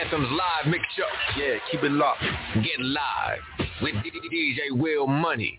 Anthems live mix show. Yeah, keep it locked. Get live with DJ Will Money.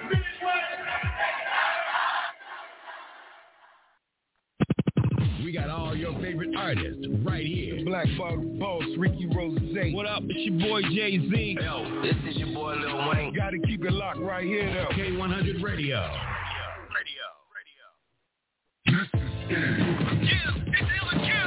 We got all your favorite artists right here. Black Bottle Boss, Ricky Rose. What up? It's your boy Jay-Z. Yo, this is your boy Lil Wayne. Gotta keep it locked right here though. K100 Radio. Radio. This is You are tuned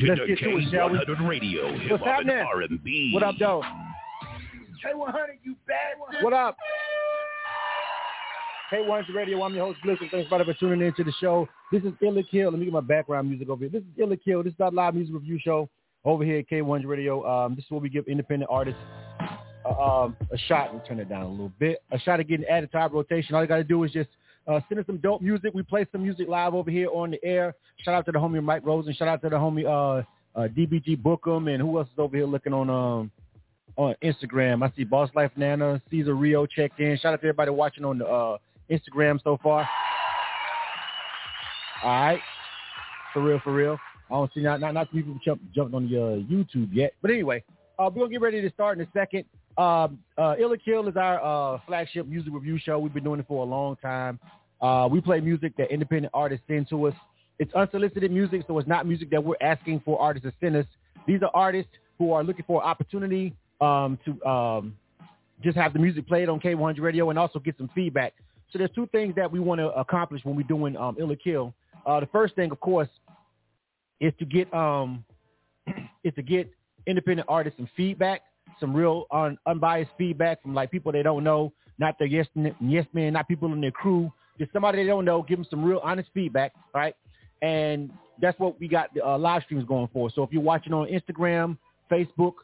to Let's the get to it, shall? K100 Radio. What's Hip-hop and? R&B. What up, though? K100, you bad one. What up? K100 Radio, I'm your host, Blizzard. Thanks everybody for tuning in to the show. This is Ill or Kill. Let me get my background music over here. This is Ill or Kill. This is our live music review show over here at K100 Radio. Um, this is where we give independent artists um, a shot. and turn it down a little bit. A shot at getting added to our rotation. All you got to do is just uh, send us some dope music. We play some music live over here on the air. Shout out to the homie Mike Rosen and shout out to the homie uh, uh, DBG Bookham and who else is over here looking on um, on Instagram. I see Boss Life Nana, Caesar Rio checked in. Shout out to everybody watching on the uh, Instagram so far. All right, for real, for real. I don't see not not not people jump, on the uh, YouTube yet, but anyway, uh, we're gonna get ready to start in a second. Um, uh, Ill or Kill is our uh, flagship music review show. We've been doing it for a long time. Uh, we play music that independent artists send to us. It's unsolicited music, so it's not music that we're asking for artists to send us. These are artists who are looking for opportunity um, to um, just have the music played on K100 Radio and also get some feedback. So there's two things that we want to accomplish when we're doing um, Ill or Kill. Uh, the first thing, of course, is to get um, is to get independent artists some feedback, some real un- unbiased feedback from like people they don't know, not their yes yes men, not people in their crew, just somebody they don't know. Give them some real honest feedback, right? And that's what we got the uh, live streams going for. So if you're watching on Instagram, Facebook,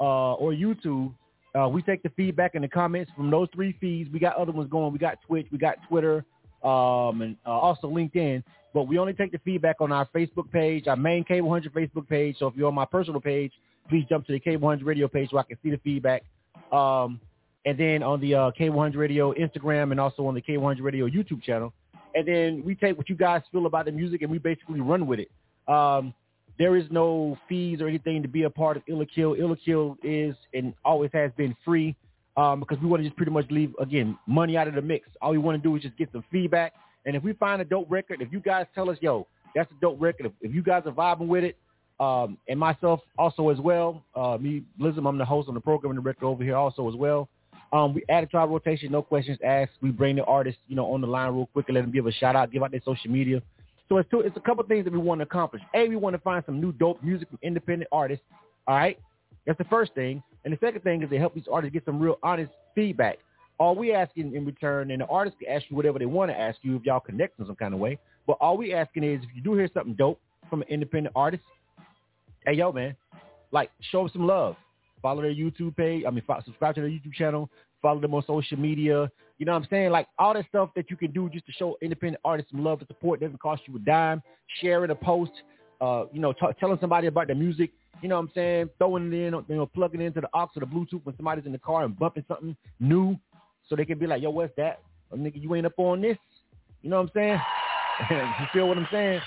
uh, or YouTube, uh, we take the feedback and the comments from those three feeds. We got other ones going. We got Twitch, we got Twitter, um, and uh, also LinkedIn. But we only take the feedback on our Facebook page, our main K100 Facebook page. So if you're on my personal page, please jump to the K100 Radio page so I can see the feedback. Um, and then on the uh, K100 Radio Instagram and also on the K100 Radio YouTube channel. And then we take what you guys feel about the music and we basically run with it. Um, there is no fees or anything to be a part of Ill or Kill. Ill or Kill is and always has been free um, because we want to just pretty much leave, again, money out of the mix. All we want to do is just get some feedback. And if we find a dope record, if you guys tell us, yo, that's a dope record, if, if you guys are vibing with it, um, and myself also as well, uh, me, Blizzard, I'm the host on the program and record over here also as well. Um, we add to our rotation, no questions asked. We bring the artists, you know, on the line real quick and let them give a shout out, give out their social media. So it's two, it's a couple things that we want to accomplish. A, we want to find some new dope music from independent artists. All right, that's the first thing. And the second thing is to help these artists get some real honest feedback. All we asking in return, and the artists can ask you whatever they want to ask you if y'all connect in some kind of way. But all we asking is if you do hear something dope from an independent artist, hey yo man, like show them some love. Follow their YouTube page. I mean, subscribe to their YouTube channel. Follow them on social media. You know what I'm saying? Like all that stuff that you can do just to show independent artists some love and support. Doesn't cost you a dime. Sharing a post. Uh, you know, t- telling somebody about their music. You know what I'm saying? Throwing it in, you know, plugging it into the aux or the Bluetooth when somebody's in the car and bumping something new, so they can be like, "Yo, what's that? Oh, nigga, you ain't up on this." You know what I'm saying? you feel what I'm saying?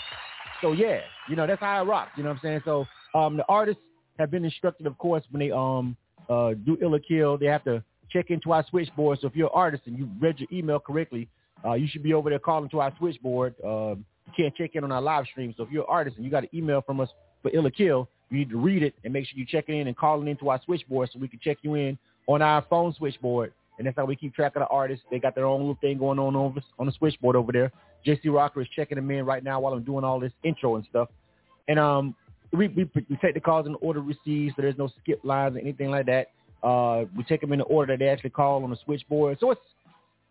So yeah, you know that's how I rock. You know what I'm saying? So um, the artists have been instructed, of course, when they um uh, do Ill or Kill, they have to check into our switchboard. So if you're an artist and you read your email correctly, uh, you should be over there calling to our switchboard. Um, you can't check in on our live stream. So if you're an artist and you got an email from us for Ill or Kill, you need to read it and make sure you check in and calling into our switchboard so we can check you in on our phone switchboard and that's how we keep track of the artists. They got their own little thing going on over on the switchboard over there. JC Rocker is checking them in right now while I'm doing all this intro and stuff. And um, we, we, take the calls in the order received, so there's no skip lines or anything like that. Uh, we take them in the order that they actually call on the switchboard. So it's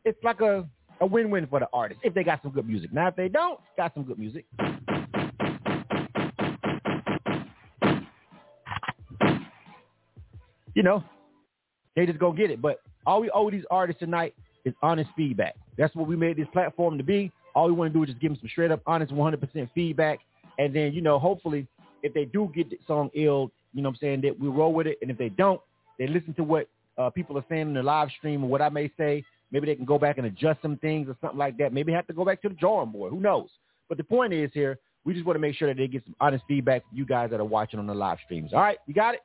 it's like a, a win-win for the artist if they got some good music. Now, if they don't got some good music, you know, they just go get it. But all we owe these artists tonight is honest feedback. That's what we made this platform to be. All we want to do is just give them some straight up, honest, 100% feedback. And then, you know, hopefully if they do get the song ill, you know what I'm saying, that we roll with it. And if they don't, they listen to what uh, people are saying in the live stream or what I may say. Maybe they can go back and adjust some things or something like that. Maybe have to go back to the drawing board. Who knows? But the point is here, we just want to make sure that they get some honest feedback from you guys that are watching on the live streams. All right, you got it?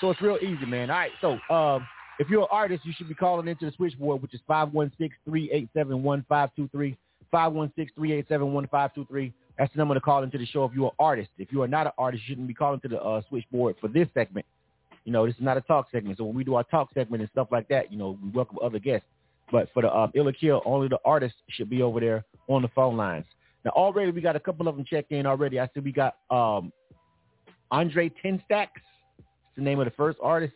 So it's real easy, man. All right, so um, if you're an artist, you should be calling into the switchboard, which is 516-387-1523, 516-387-1523. That's the number to call into the show if you're an artist. If you are not an artist, you shouldn't be calling to the uh, switchboard for this segment. You know, this is not a talk segment. So when we do our talk segment and stuff like that, you know, we welcome other guests. But for the uh, Ill or Kill, only the artists should be over there on the phone lines. Now, already we got a couple of them checked in already. I see we got um, Andre Ten Stacks. the name of the first artist.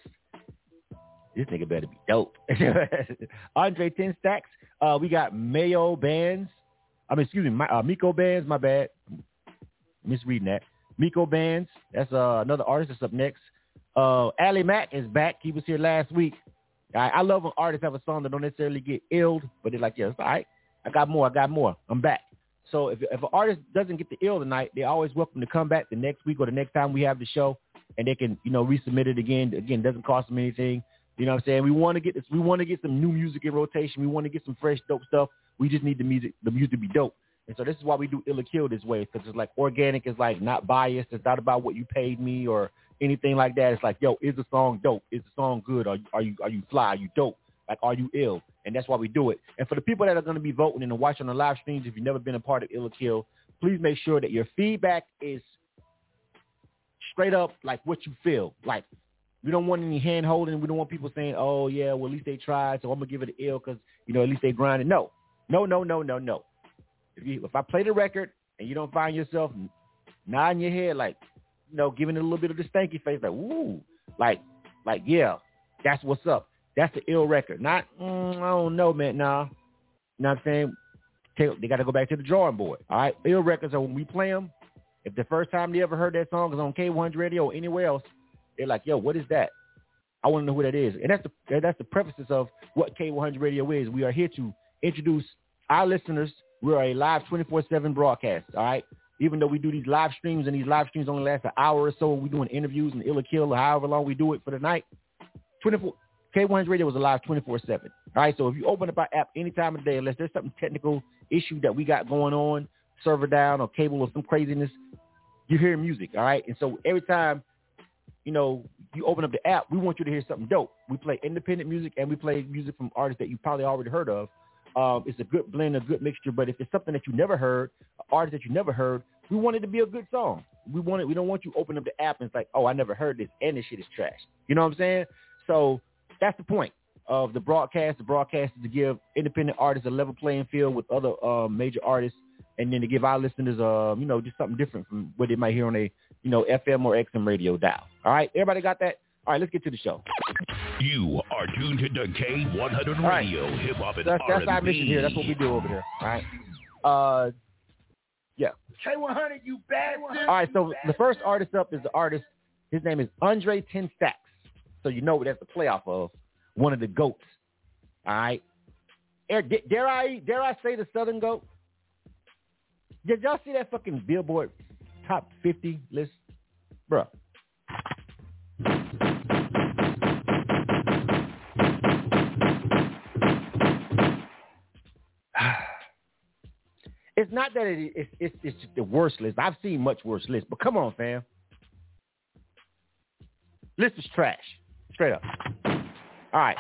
This nigga better be dope. Andre Ten Stacks. Uh, we got Mayo Bands. I mean, excuse me, my, uh, Miko Bands. My bad, misreading that. Miko Bands. That's uh, another artist that's up next. Uh, Ali Mack is back. He was here last week. I, I love when artists have a song that don't necessarily get illed, but they're like, yeah, it's all right. I got more. I got more. I'm back. So if if an artist doesn't get the ill tonight, they're always welcome to come back the next week or the next time we have the show, and they can you know resubmit it again. Again, doesn't cost them anything. You know what I'm saying? We want to get this. We want to get some new music in rotation. We want to get some fresh, dope stuff. We just need the music, the music to be dope. And so this is why we do Ill or Kill this way, because it's like organic. It's like not biased. It's not about what you paid me or anything like that. It's like, yo, is the song dope? Is the song good? Are, you are you are you fly? Are you dope? Like, are you ill? And that's why we do it. And for the people that are going to be voting and watching the live streams, if you've never been a part of Ill or Kill, please make sure that your feedback is straight up like what you feel. Like we don't want any hand holding. We don't want people saying, "Oh yeah, well at least they tried, so I'm gonna give it an ill because you know at least they grinded." No, no, no, no, no, no. If you if I play the record and you don't find yourself nodding your head like, you know, giving it a little bit of the stanky face, like, "Ooh," like, like yeah, that's what's up. That's the ill record. Not, mm, I don't know, man. Nah, you know what I'm saying? They got to go back to the drawing board. All right, ill records are when we play them. If the first time they ever heard that song is on K100 Radio or anywhere else, they're like, yo, what is that? I want to know who that is. And that's the that's the prefaces of what K100 Radio is. We are here to introduce our listeners. We're a live 24/7 broadcast. All right. Even though we do these live streams and these live streams only last an hour or so, we're doing interviews and ill or kill or however long we do it for the night. 24 K100 Radio is alive 24/7. All right. So if you open up our app any time of the day, unless there's something technical issue that we got going on, server down or cable or some craziness, you hear music. All right. And so every time you know, you open up the app, we want you to hear something dope. We play independent music and we play music from artists that you probably already heard of. Um, it's a good blend, a good mixture. But if it's something that you never heard, an artist that you never heard, we want it to be a good song. We want it. We don't want you open up the app and it's like, oh, I never heard this, and this shit is trash. You know what I'm saying? So that's the point of the broadcast. The broadcast is to give independent artists a level playing field with other uh, major artists, and then to give our listeners, uh, you know, just something different from what they might hear on a you know, FM or XM radio dial. All right, everybody got that? All right, let's get to the show. You are tuned to K100 right. Radio, Hip Hop and That's, that's R&B. That's our mission here. That's what we do over here. All right. Uh, yeah. K100, you bad All right. So the first artist up is the artist. His name is Andre Ten Stacks. So you know what that's the playoff of one of the goats. All right. Dare I dare I say the Southern Goat? Did y'all see that fucking Billboard top 50 list? Bruh. It's not that it, it's, the worst list. I've seen much worse lists, but come on, fam. List is trash, straight up. All right,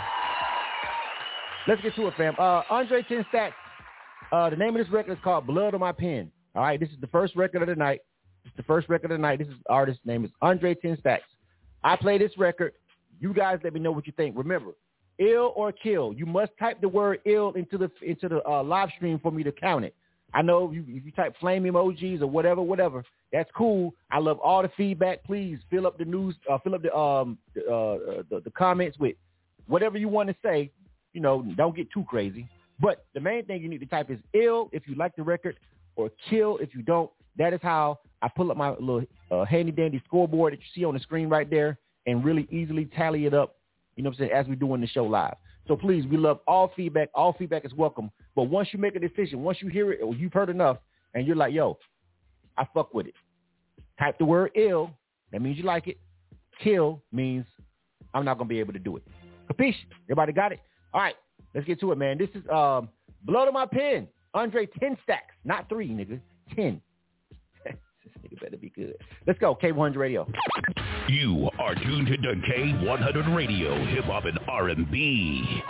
let's get to it, fam. Uh, Andre Ten Stacks. Uh, the name of this record is called "Blood on My Pen." All right, this is the first record of the night. It's the first record of the night. This is artist's name is Andre Ten Stacks. I play this record. You guys let me know what you think. Remember, ill or kill. You must type the word ill into the into the uh, live stream for me to count it. I know if you, if you type flame emojis or whatever, whatever, that's cool. I love all the feedback. Please fill up the news, uh, fill up the um the, uh, the the comments with whatever you want to say. You know, don't get too crazy. But the main thing you need to type is ill if you like the record or kill if you don't. That is how I pull up my little uh, handy dandy scoreboard that you see on the screen right there and really easily tally it up. You know what I'm saying? As we're doing the show live. So please, we love all feedback. All feedback is welcome. But once you make a decision, once you hear it or you've heard enough and you're like, yo, I fuck with it. Type the word ill. That means you like it. Kill means I'm not going to be able to do it. Capiche? Everybody got it? All right. Let's get to it, man. This is um, Blood on My Pen. Andre 10 stacks. Not three, nigga. 10. this nigga better be good. Let's go. K100 Radio. You are tuned to K100 Radio, hip hop and R&B.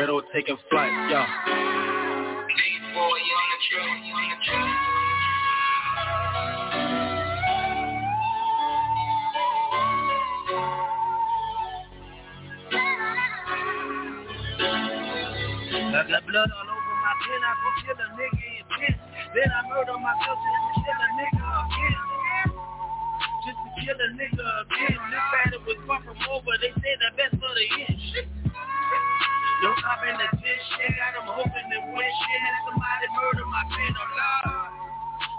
Riddle taking flight, yo. I got blood all over my pen, I go kill a nigga in pen. Then I murder myself just to kill a nigga again. Just to kill a nigga again. This battle was far from over, they say the best for the end. No cop in the dish, shit, got them hoping to win shit. And somebody murder my pen, oh lord.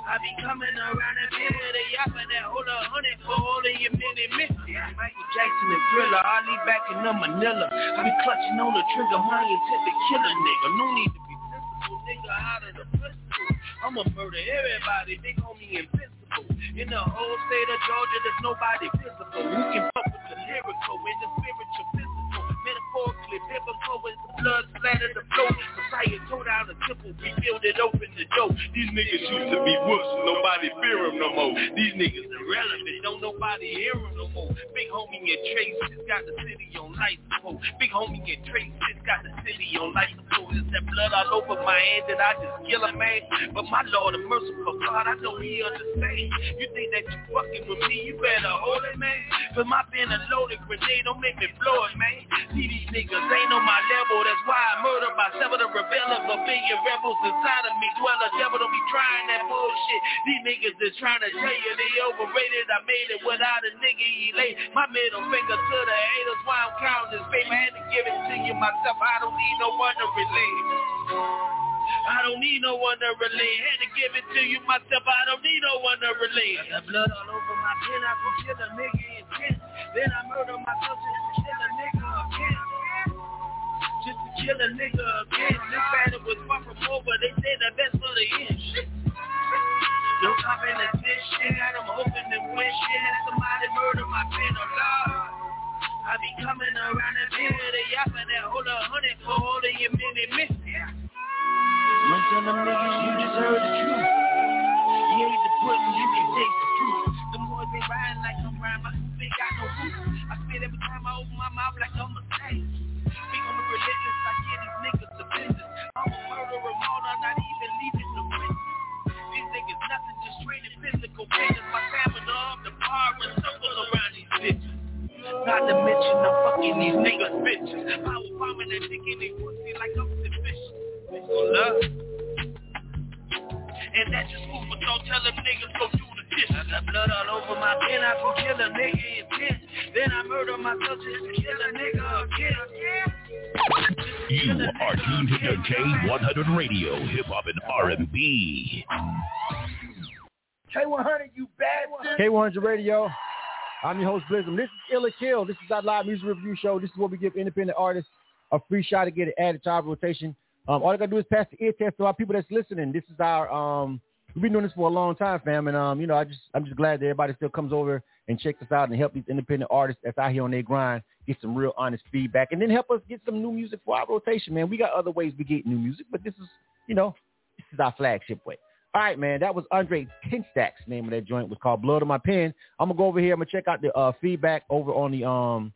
I be coming around and bit with a yapper that hold a hundred for all of your mini misty. Michael Jackson and Thriller, I leave back in the Manila. I be clutching on the trigger, my intent to kill a nigga. No need to be sensible, nigga, out of the pistol. I'ma murder everybody, big homie invincible. In the whole state of Georgia, there's nobody visible. Who can fuck with the lyrical and the spiritual physical? Metaphorically, biblical as the blood splattered the floor. Messiah tore down the temple, rebuild it, open the door. These niggas used to be wuss, nobody fear them no more. These niggas irrelevant, don't nobody hear them no more. Big homie and Trace just got the city on life support. Big homie and Trace just got the city on life support. Is that blood all over my hand that I just kill a man? But my Lord, a merciful God, I know he understands. You think that you fucking with me, you better hold it, man. Cause my pen a loaded grenade, don't make me blow it, man. See these niggas ain't on my level, that's why I murder seven to rebel of a billion rebels inside of me. Dwell a devil, don't be trying that bullshit. These niggas is trying to tell you they overrated. I made it without a nigga elate. My middle finger to the haters, why I'm counting this fame. I had to give it to you myself, I don't need no one to relate. I don't need no one to relate. Had to give it to you myself. I don't need no one to relate. I got blood all over my pen. I can kill a nigga in ten. Then I murder myself kill a nigga again. This battle was far from over. They say the best for the end. No cop in the dish shit. Them hoping to win shit. Somebody murder my pen. Lord. I be coming around and be with a yapper that hold a hundred for all of your mini misty. Run tell them niggas you just heard the truth. You ain't the pudding, you can taste the truth. The more they riding like I'm my soup ain't got no roof. I spit every time I open my mouth like I'm a snake. Not to mention I'm fucking these niggas bitches. Power bombing and dick in their pussy like I'm sufficient. Bitch love. And that's just food, but don't tell them niggas go do the dish. I got blood all over my pen, I can kill a nigga in ten. Then I murder myself just to kill a nigga again. You are tuned to K100 Radio, hip hop and R&B. K100, you bad one. K100 Radio. I'm your host, Blizzard. This is Ill or Kill. This is our live music review show. This is where we give independent artists a free shot to get it added to our rotation. Um, all I gotta do is pass the ear test to our people that's listening. This is our um, we've been doing this for a long time, fam, and um, you know, I just I'm just glad that everybody still comes over and checks us out and help these independent artists that's out here on their grind get some real honest feedback, and then help us get some new music for our rotation, man. We got other ways we get new music, but this is you know this is our flagship way. All right, man. That was Andre Ten Stacks name of that joint was called Blood on My Pen. I'm gonna go over here. I'm gonna check out the uh, feedback over on the um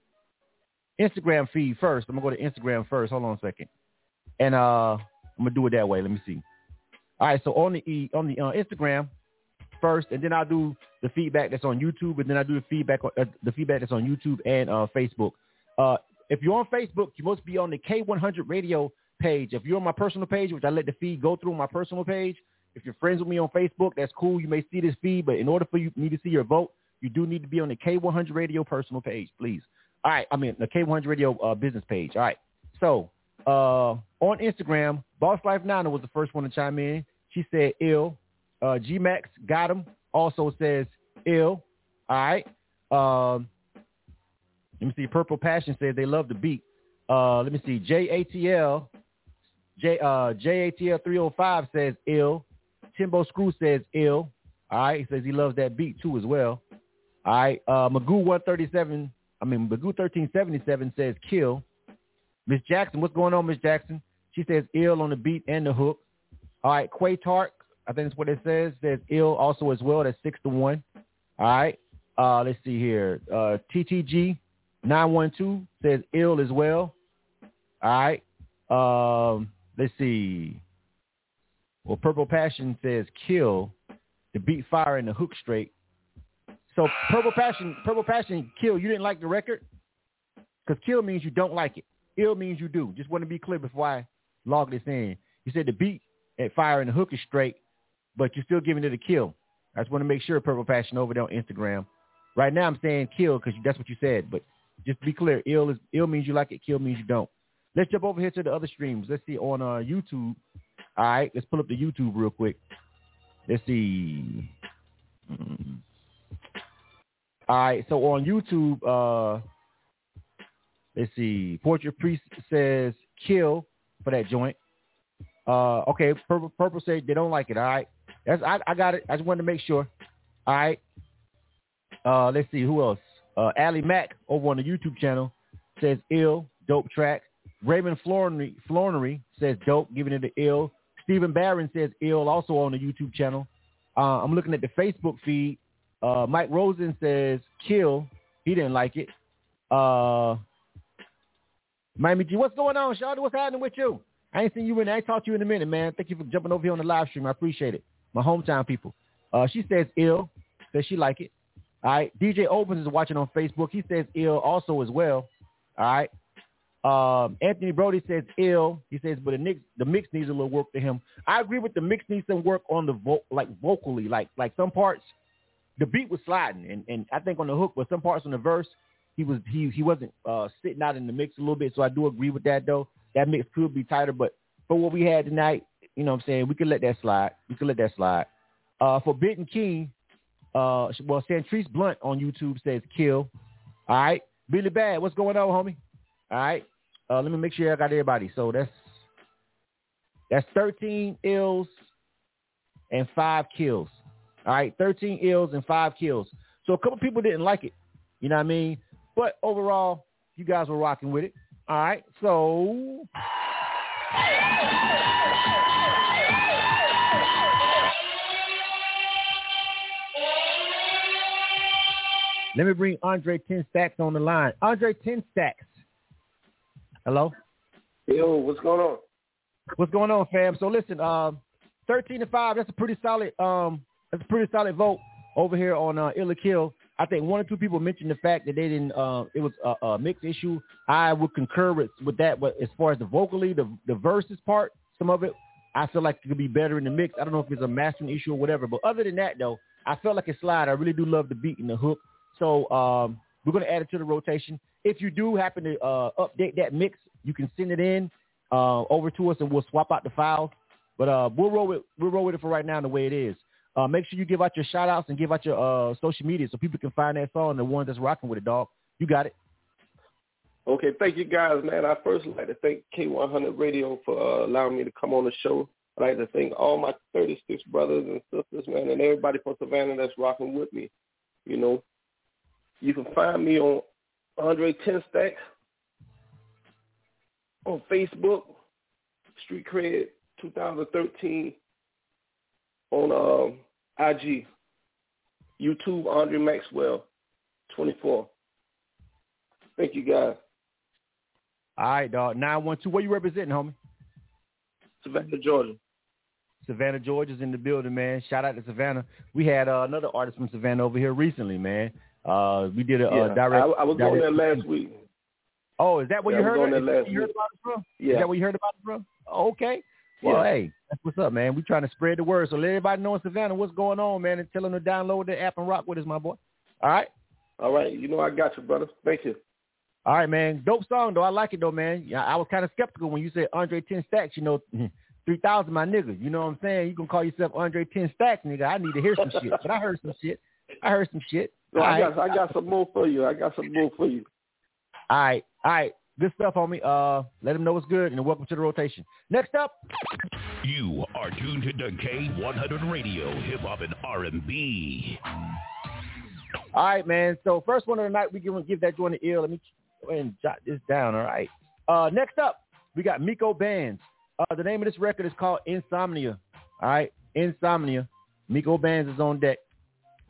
Instagram feed first. I'm gonna go to Instagram first. Hold on a second, and uh I'm gonna do it that way. Let me see. All right, so on the on the uh, Instagram, first, and then I'll do the feedback that's on YouTube, and then I do the feedback uh, the feedback that's on YouTube and uh, Facebook. Uh, if you're on Facebook, you must be on the K100 Radio page. If you're on my personal page, which I let the feed go through my personal page, if you're friends with me on Facebook, that's cool. You may see this feed, but in order for you me to see your vote, you do need to be on the K100 Radio personal page, please. All right, I mean the K100 Radio uh, business page. All right. So uh, on Instagram, Boss Life Nana was the first one to chime in. She said ill. Uh, G Max got him. Also says ill. All right. Um, let me see. Purple Passion said they love the beat. Uh, let me see. JATL J uh JATL 305 says ill. Timbo Screw says ill. All right. He says he loves that beat too as well. All right. Uh, Magoo 137. I mean Magoo 1377 says kill. Miss Jackson, what's going on, Miss Jackson? She says ill on the beat and the hook. All right. Quay Tark, I think that's what it says. Says ill also as well. That's six to one. All right. Uh, let's see here. Uh, TTG 912 says ill as well. All right. Um, let's see. Well, Purple Passion says kill. The beat fire and the hook straight. So Purple Passion, Purple Passion, kill. You didn't like the record because kill means you don't like it. Ill means you do. Just want to be clear before I log this in. You said the beat and fire and the hook is straight, but you're still giving it a kill. I just want to make sure Purple Passion over there on Instagram. Right now I'm saying kill because that's what you said, but just be clear, ill is ill means you like it, kill means you don't. Let's jump over here to the other streams. Let's see on uh, YouTube. All right, let's pull up the YouTube real quick. Let's see. Mm. All right, so on YouTube, uh, let's see. Portrait Priest says kill for that joint. Uh, okay, Purple, Purple said they don't like it. All right, that's I, I got it. I just wanted to make sure. All right. Uh, let's see who else. Uh, Ali Mack over on the YouTube channel says ill, dope track. Raymond Flournery says dope, giving it an ill. Stephen Barron says ill, also on the YouTube channel. Uh, I'm looking at the Facebook feed. Uh, Mike Rosen says kill. He didn't like it. Uh, Miami G, what's going on, Shawty? What's happening with you? I ain't seen you in. I talked to you in a minute, man. Thank you for jumping over here on the live stream. I appreciate it. My hometown people. Uh, she says ill. Says she like it. All right. DJ Opens is watching on Facebook. He says ill also as well. All right. Um, Anthony Brody says ill. He says, but the mix, the mix needs a little work to him. I agree with the mix needs some work on the vo- like vocally, like like some parts. The beat was sliding, and, and I think on the hook, but some parts on the verse, he was he he wasn't uh, sitting out in the mix a little bit. So I do agree with that though. That mix could be tighter, but for what we had tonight, you know what I'm saying, we could let that slide. We could let that slide. Uh, Forbidden King, uh, well, Santrice Blunt on YouTube says kill. All right. Billy Bad, what's going on, homie? All right. Uh, let me make sure I got everybody. So that's that's 13 ills and five kills. All right, 13 ills and five kills. So a couple people didn't like it. You know what I mean? But overall, you guys were rocking with it. All right. So let me bring Andre 10 Stacks on the line. Andre 10 Stacks. Hello? Yo, what's going on? What's going on, fam? So listen, um, 13 to 5, that's a pretty solid um that's a pretty solid vote over here on uh Ill or Kill. I think one or two people mentioned the fact that they didn't uh it was a, a mixed issue. I would concur with, with that, but as far as the vocally, the the verses part, some of it I feel like it could be better in the mix. I don't know if it's a mastering issue or whatever, but other than that though, I felt like a slide. I really do love the beat and the hook. So um we're gonna add it to the rotation. If you do happen to uh, update that mix, you can send it in uh, over to us, and we'll swap out the files. But uh, we'll roll with we'll roll with it for right now the way it is. Uh, make sure you give out your shout outs and give out your uh, social media so people can find that song, and the one that's rocking with it, dog. You got it. Okay, thank you guys, man. I first like to thank K100 Radio for uh, allowing me to come on the show. I'd like to thank all my 36 brothers and sisters, man, and everybody from Savannah that's rocking with me. You know, you can find me on Andre Ten Stacks on Facebook, Street Cred 2013 on um, IG, YouTube Andre Maxwell 24. Thank you guys. All right, dog. Nine one two. Where you representing, homie? Savannah, Georgia. Savannah Georgia's in the building, man. Shout out to Savannah. We had uh, another artist from Savannah over here recently, man. Uh, we did a yeah, uh, direct. I, I was direct, on there last week. Oh, is that what yeah, you heard on last you heard about it from? Yeah. Is that where you heard about it from? Okay. Well, Yeah. hey, that's what's up, man. We trying to spread the word. So let everybody know in Savannah what's going on, man, and tell them to download the app and rock with us, my boy. All right. All right, you know I got you, brother. Thank you. All right, man. Dope song though. I like it though, man. Yeah, I was kind of skeptical when you said Andre Ten Stacks. You know, three thousand, my nigga. You know what I'm saying? You can call yourself Andre Ten Stacks, nigga. I need to hear some shit, but I heard some shit. I heard some shit. No, I right. got I got some more for you. I got some more for you. All right, all right. Good stuff, homie. Uh, let them know what's good, and welcome to the rotation. Next up, You are tuned to K100 Radio, Hip Hop and R&B. all right, man. So first one of the night, we gonna give that joint an ear. Let me go ahead and jot this down. All right. Uh, next up, we got Miko Bands. Uh, the name of this record is called Insomnia. All right, Insomnia. Miko Bands is on deck.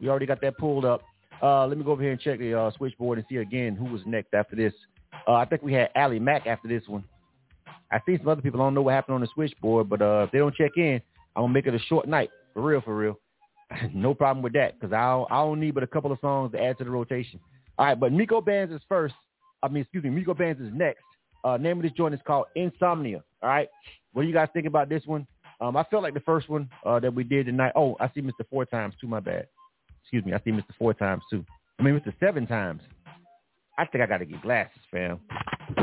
We already got that pulled up. Uh, let me go over here and check the uh, switchboard and see again who was next after this. Uh, I think we had Ali Mack after this one. I see some other people. I don't know what happened on the switchboard, but uh, if they don't check in, I'm gonna make it a short night for real, for real. no problem with that because I don't, I don't need but a couple of songs to add to the rotation. All right, but Miko Bands is first. I mean, excuse me, Miko Bands is next. Uh, name of this joint is called Insomnia. All right, what do you guys think about this one? Um, I felt like the first one uh, that we did tonight. Oh, I see Mr. Four Times too. My bad. Excuse me, I see Mr. Four Times too. I mean, Mr. Seven Times. I think I got to get glasses, fam.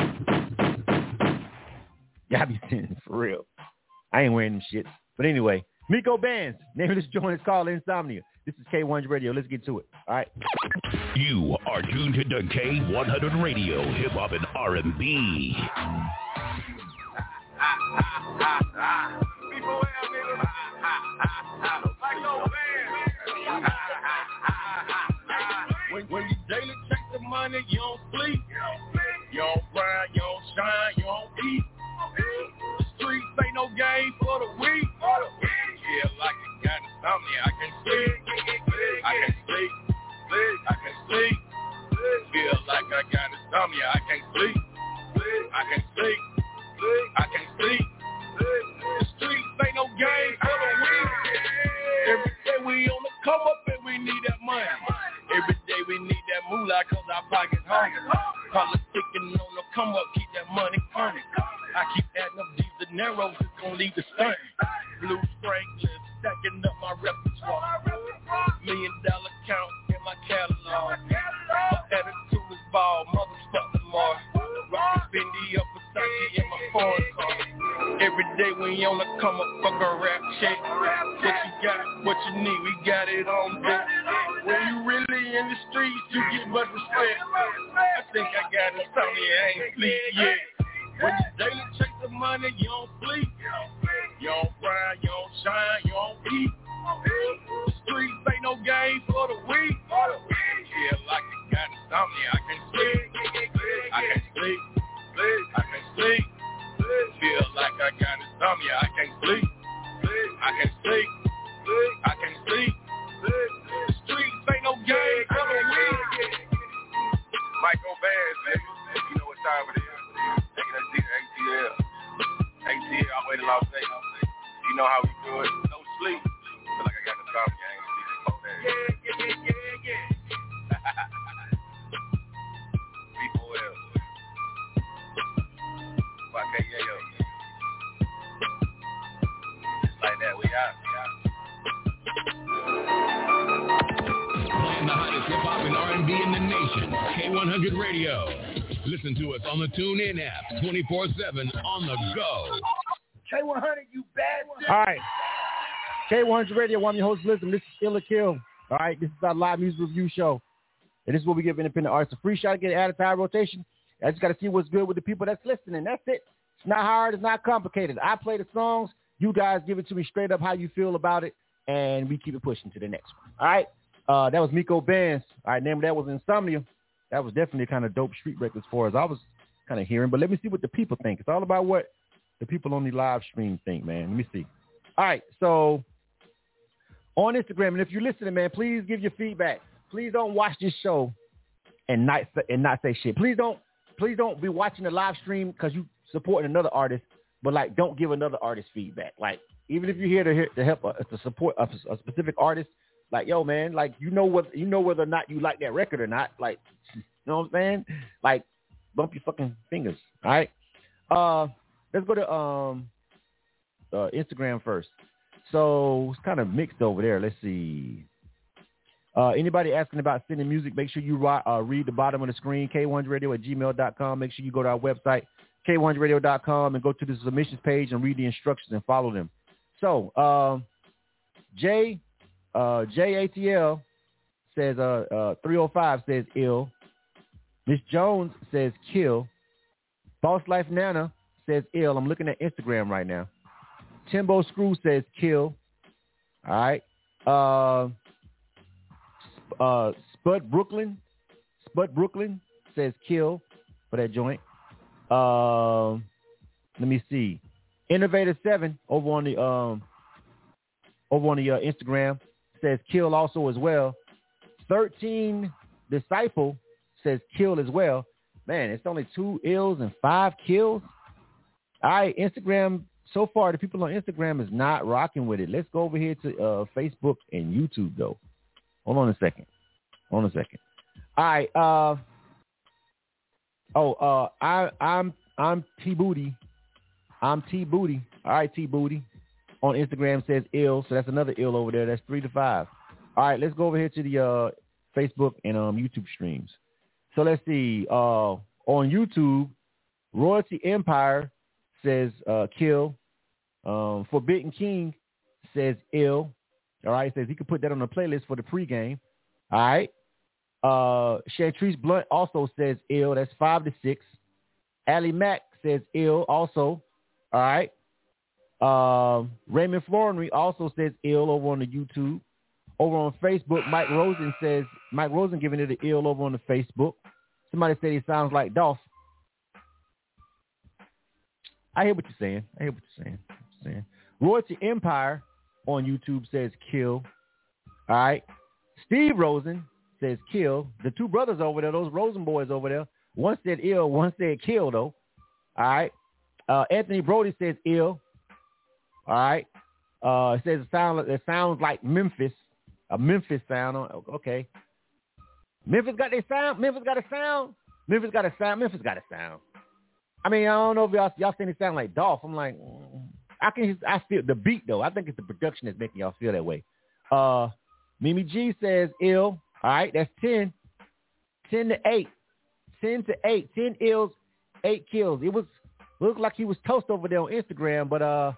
Y'all be seeing for real. I ain't wearing them shit. But anyway, Miko Bands. Name of this joint is called Insomnia. This is K100 Radio. Let's get to it. All right. You are tuned to K100 Radio, Hip Hop and R&B. money, you don't sleep. You don't grind, you don't shine, you don't eat. The streets ain't no game for the weak. Yeah, like you got insomnia, I can sleep. I can sleep. I can sleep. Feel like I got insomnia, I can't sleep. Dineros, it's gonna leave the stunting. Blue Franklin, stacking up my repertoire. Million dollar count in my catalog. My attitude is ball, motherfucking more. Rockin' Fendi up a Versace in my foreign car. Every day we on the come up, fuck a rap check. What you got, what you need, we got it on deck. When you really in the streets, you get much respect. I think I got insomnia, I ain't sleep yet. When you daily check money, you don't sleep. You don't grind, you don't shine, you Listen to us on the TuneIn app, 24/7 on the go. K100, you bad one. All right. K100 Radio, I'm your host, Blizzard. This is Killer Kill. All right, this is our live music review show. And this is what we give independent artists a free shot to get added to our rotation. I just got to see what's good with the people that's listening. That's it. It's not hard. It's not complicated. I play the songs. You guys give it to me straight up how you feel about it, and we keep it pushing to the next one. All right. Uh, that was Miko Bands. All right, name of that was Insomnia. That was definitely kind of dope street records for us. I was kind of hearing, but let me see what the people think. It's all about what the people on the live stream think, man. Let me see. All right, so on Instagram, and if you're listening, man, please give your feedback. Please don't watch this show and not and not say shit. Please don't please don't be watching the live stream because you supporting another artist, but like don't give another artist feedback. Like even if you're here to to help uh, to support a, a specific artist, like yo man, like you know what you know whether or not you like that record or not. Like you know what I'm saying? Like bump your fucking fingers. All right. Uh, let's go to um uh, Instagram first. So it's kind of mixed over there. Let's see. Uh, anybody asking about sending music, make sure you uh, read the bottom of the screen, k1radio at gmail.com. Make sure you go to our website, k100radio.com, and go to the submissions page and read the instructions and follow them. So, um, J, uh, JATL says, uh, uh, 305 says ill. Miss Jones says kill. Boss Life Nana says ill. I'm looking at Instagram right now. Timbo Screw says kill. All right. Uh, uh, Spud Brooklyn, Spud Brooklyn says kill for that joint. Uh, let me see. Innovator Seven over on the um over on the uh, Instagram says kill also as well. Thirteen Disciple says kill as well. Man, it's only two ills and five kills. All right, Instagram so far the people on Instagram is not rocking with it. Let's go over here to uh, Facebook and YouTube though. Hold on a second. Hold on a second. All right. Uh, oh, uh, I, I'm I'm T Booty. I'm T Booty. All right, T Booty. On Instagram says ill, so that's another ill over there. That's three to five. All right, let's go over here to the uh, Facebook and um, YouTube streams. So let's see. Uh, on YouTube, Royalty Empire says uh, kill. Um, Forbidden King says ill. All right, says he could put that on the playlist for the pregame. All right. Uh, Chantrice Blunt also says ill. That's five to six. Ali Mack says ill also. All right. Uh, Raymond Florinry also says ill over on the YouTube. Over on Facebook, Mike Rosen says Mike Rosen giving it an ill over on the Facebook. Somebody said he sounds like Dolph. I hear what you're saying. I hear what you're saying. saying. Royalty Empire on YouTube says kill. All right. Steve Rosen says kill. The two brothers over there, those Rosen boys over there, one said ill, one said kill though. All right. Uh, Anthony Brody says ill. All right. Uh, it says it sounds it sounds like Memphis, a Memphis sound. Okay. Memphis got their sound. Memphis got a sound. Memphis got a sound. Memphis got a sound. I mean, I don't know if y'all y'all saying it sound like Dolph. I'm like. I can I feel the beat though. I think it's the production that's making y'all feel that way. Uh, Mimi G says ill. All right, that's 10. 10 to 8. 10 to 8. 10 ills, 8 kills. It was looked like he was toast over there on Instagram, but uh,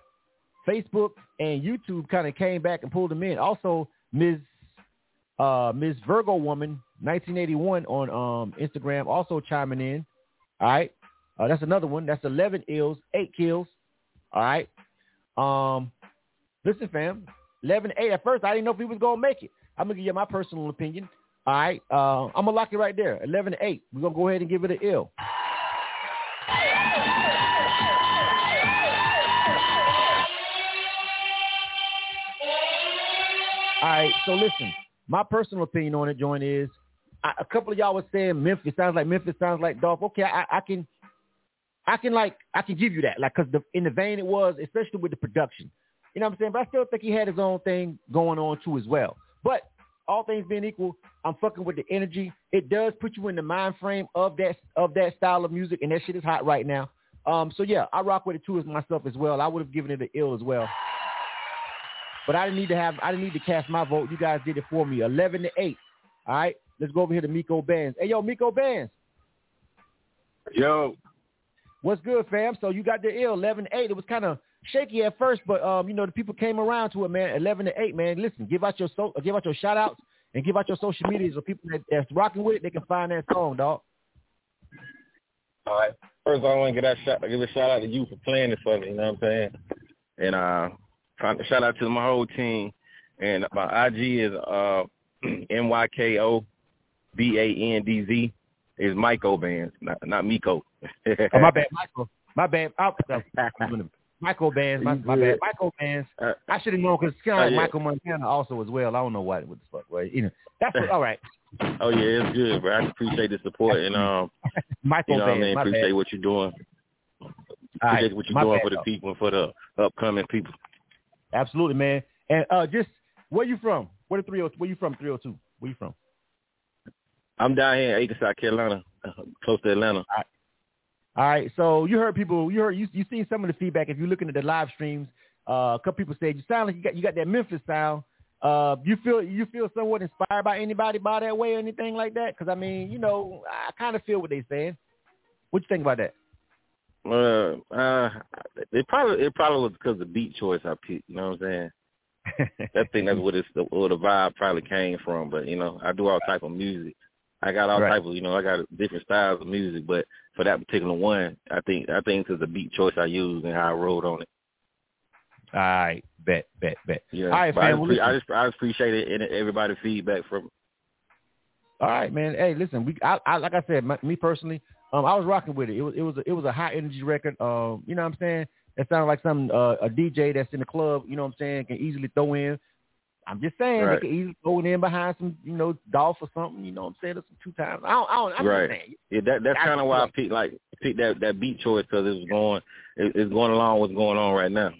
Facebook and YouTube kind of came back and pulled them in. Also, Ms. Uh, Ms. Virgo Woman, 1981 on um, Instagram, also chiming in. All right. Uh, that's another one. That's 11 ills, 8 kills. All right. Um, listen, fam. 11 8. At first, I didn't know if he was to make it. I'm to give you my personal opinion. All right. Uh, I'm to lock it right there. 11 8. We're to go ahead and give it an ill. All right. So listen, my personal opinion on it, Join, is I, a couple of y'all was saying Memphis sounds like Memphis sounds like Dolph. Okay, I, I can I can like I can give you that, like because in the vein it was, especially with the production. You know what I'm saying? But I still think he had his own thing going on too as well. But all things being equal, I'm fucking with the energy. It does put you in the mind frame of that of that style of music, and that shit is hot right now. Um, so yeah, I rock with it too as myself as well. I would have given it an ill as well. But I didn't need to have I didn't need to cast my vote. You guys did it for me. Eleven to eight. All right. Let's go over here to Miko Bands. Hey yo, Miko Bands. Yo. What's good, fam? So you got the ill, 11 8. It was kind of shaky at first, but um, you know, the people came around to it, man. 11 to 8, man. Listen, give out your so, give out your shout outs and give out your social media so people that, that's rocking with it, they can find that song, dog. All right. First, I want to give that shout, give a shout out to you for playing it for me. You know what I'm saying? And uh, shout out to my whole team. And my IG is uh, M Y K O B A N D Z. Is Michael Bands, not not Miko. oh, my bad, Michael. My bad. Michael Bands. My, my bad. Michael Bands. Uh, I should have known because it's kind of like uh, yeah. Michael Montana also as well. I don't know what what the fuck, right? You know, that's what, all right. Oh yeah, it's good, bro. I appreciate the support and um, Michael you know Bands, what I mean. Appreciate bad. what you're doing. Appreciate right. what you're my doing bad, for the though. people and for the upcoming people. Absolutely, man. And uh, just where you from? Where the three hundred? Where you from? Three hundred two. Where you from? I'm down here in Aiken, South Carolina, close to Atlanta. All right. All right. So you heard people. You heard you you seen some of the feedback. If you're looking at the live streams, uh, a couple people said you sound like you got you got that Memphis sound. Uh, you feel you feel somewhat inspired by anybody by that way or anything like that? Because I mean, you know, I kind of feel what they're saying. What you think about that? Uh, uh, it probably it probably was because the beat choice I picked. You know what I'm saying? I think that's what it's the, where the vibe probably came from. But you know, I do all type of music. I got all right. type of you know I got different styles of music, but for that particular one, I think I think it's the beat choice I used and how I wrote on it. All right, bet, bet, bet. Yeah, all right, fam. I, well, just, I just I appreciate it and everybody feedback from. All right, man. Hey, listen, we I, I like I said, my, me personally, um, I was rocking with it. It was it was a, it was a high energy record. Um, you know what I'm saying? It sounded like some uh, a DJ that's in the club. You know what I'm saying? Can easily throw in. I'm just saying Right. they can easily throw it in behind some, you know, Dolph or something. You know what I'm saying? Or some two times. I don't. I don't. I'm right. just saying. Yeah, that that's kind of why I picked like picked that that beat choice because it was going it, it's going along with what's going on right now.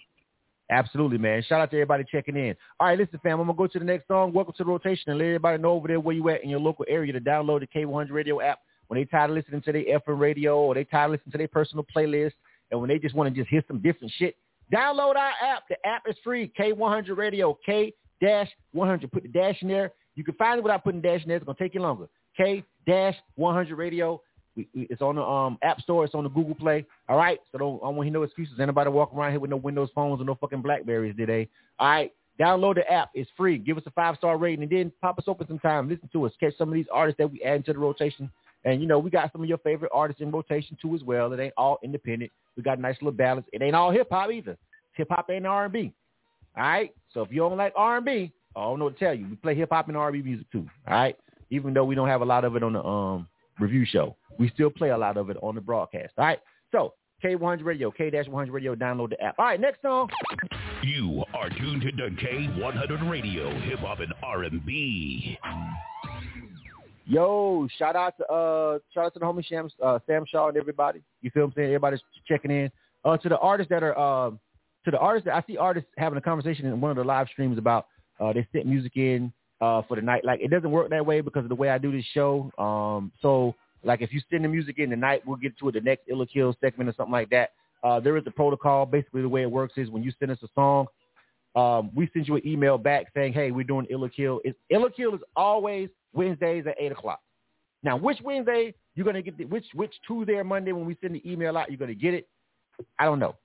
Absolutely, man. Shout out to everybody checking in. All right, listen, fam. I'm gonna go to the next song. Welcome to the rotation, and let everybody know over there where you at in your local area to download the K100 Radio app when they tired of listening to their FM radio or they tired of listening to their personal playlist, and when they just want to just hear some different shit. Download our app. The app is free. K100 Radio. K dash 100. Put the dash in there. You can find it without putting dash in there. It's gonna take you longer. K dash 100 Radio. We, it's on the um, App Store. It's on the Google Play. All right. So don't, I don't want to hear no excuses. Anybody walking around here with no Windows phones or no fucking Blackberries, they? All right. Download the app. It's free. Give us a five star rating and then pop us open sometime. Listen to us. Catch some of these artists that we add into the rotation. And you know we got some of your favorite artists in rotation too as well. It ain't all independent. We got a nice little balance. It ain't all hip hop either. Hip hop and R and B. All right. So if you don't like R and B, I don't know what to tell you. We play hip hop and R and B music too. All right. Even though we don't have a lot of it on the um review show, we still play a lot of it on the broadcast. All right. So K100 Radio, K-100 Radio, download the app. All right. Next song. You are tuned to K100 Radio, Hip Hop and R&B. Yo, shout out to uh shout out to the homie Sham, uh, Sam Shaw and everybody. You feel what I'm saying? Everybody's checking in. Uh to the artists that are um to the artists that I see artists having a conversation in one of the live streams about uh they sent music in uh for the night. Like it doesn't work that way because of the way I do this show. Um so like if you send the music in tonight, we'll get to it the next Ill or Kill segment or something like that. Uh there is a protocol. Basically the way it works is when you send us a song, um, we send you an email back saying, hey, we're doing Ill or Kill. It's, Ill or Kill is always Wednesdays at 8 o'clock. Now, which Wednesday you're going to get, the, which which Tuesday or Monday when we send the email out, you're going to get it? I don't know.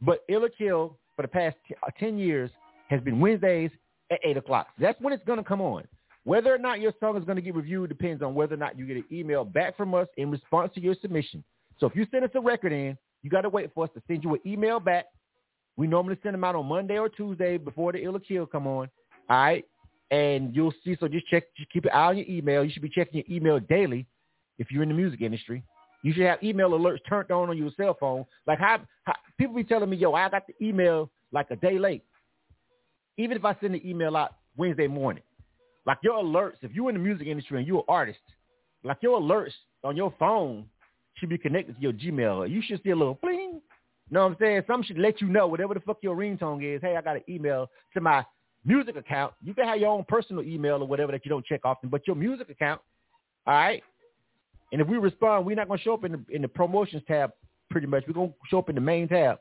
But Ill or Kill for the past t- uh, 10 years has been Wednesdays at 8 o'clock. That's when it's going to come on. Whether or not your song is going to get reviewed depends on whether or not you get an email back from us in response to your submission. So if you send us a record in, you got to wait for us to send you an email back. We normally send them out on Monday or Tuesday before the Ill or Kill come on. All right. And you'll see. So just check, just keep an eye on your email. You should be checking your email daily if you're in the music industry. You should have email alerts turned on on your cell phone. Like how, how people be telling me, yo, I got the email like a day late. Even if I send the email out Wednesday morning, like your alerts, if you're in the music industry and you're an artist, like your alerts on your phone should be connected to your Gmail. You should see a little bling. Know what I'm saying? Some should let you know whatever the fuck your ringtone is. Hey, I got an email to my music account. You can have your own personal email or whatever that you don't check often, but your music account, all right? And if we respond, we're not going to show up in the, in the promotions tab pretty much. We're going to show up in the main tab.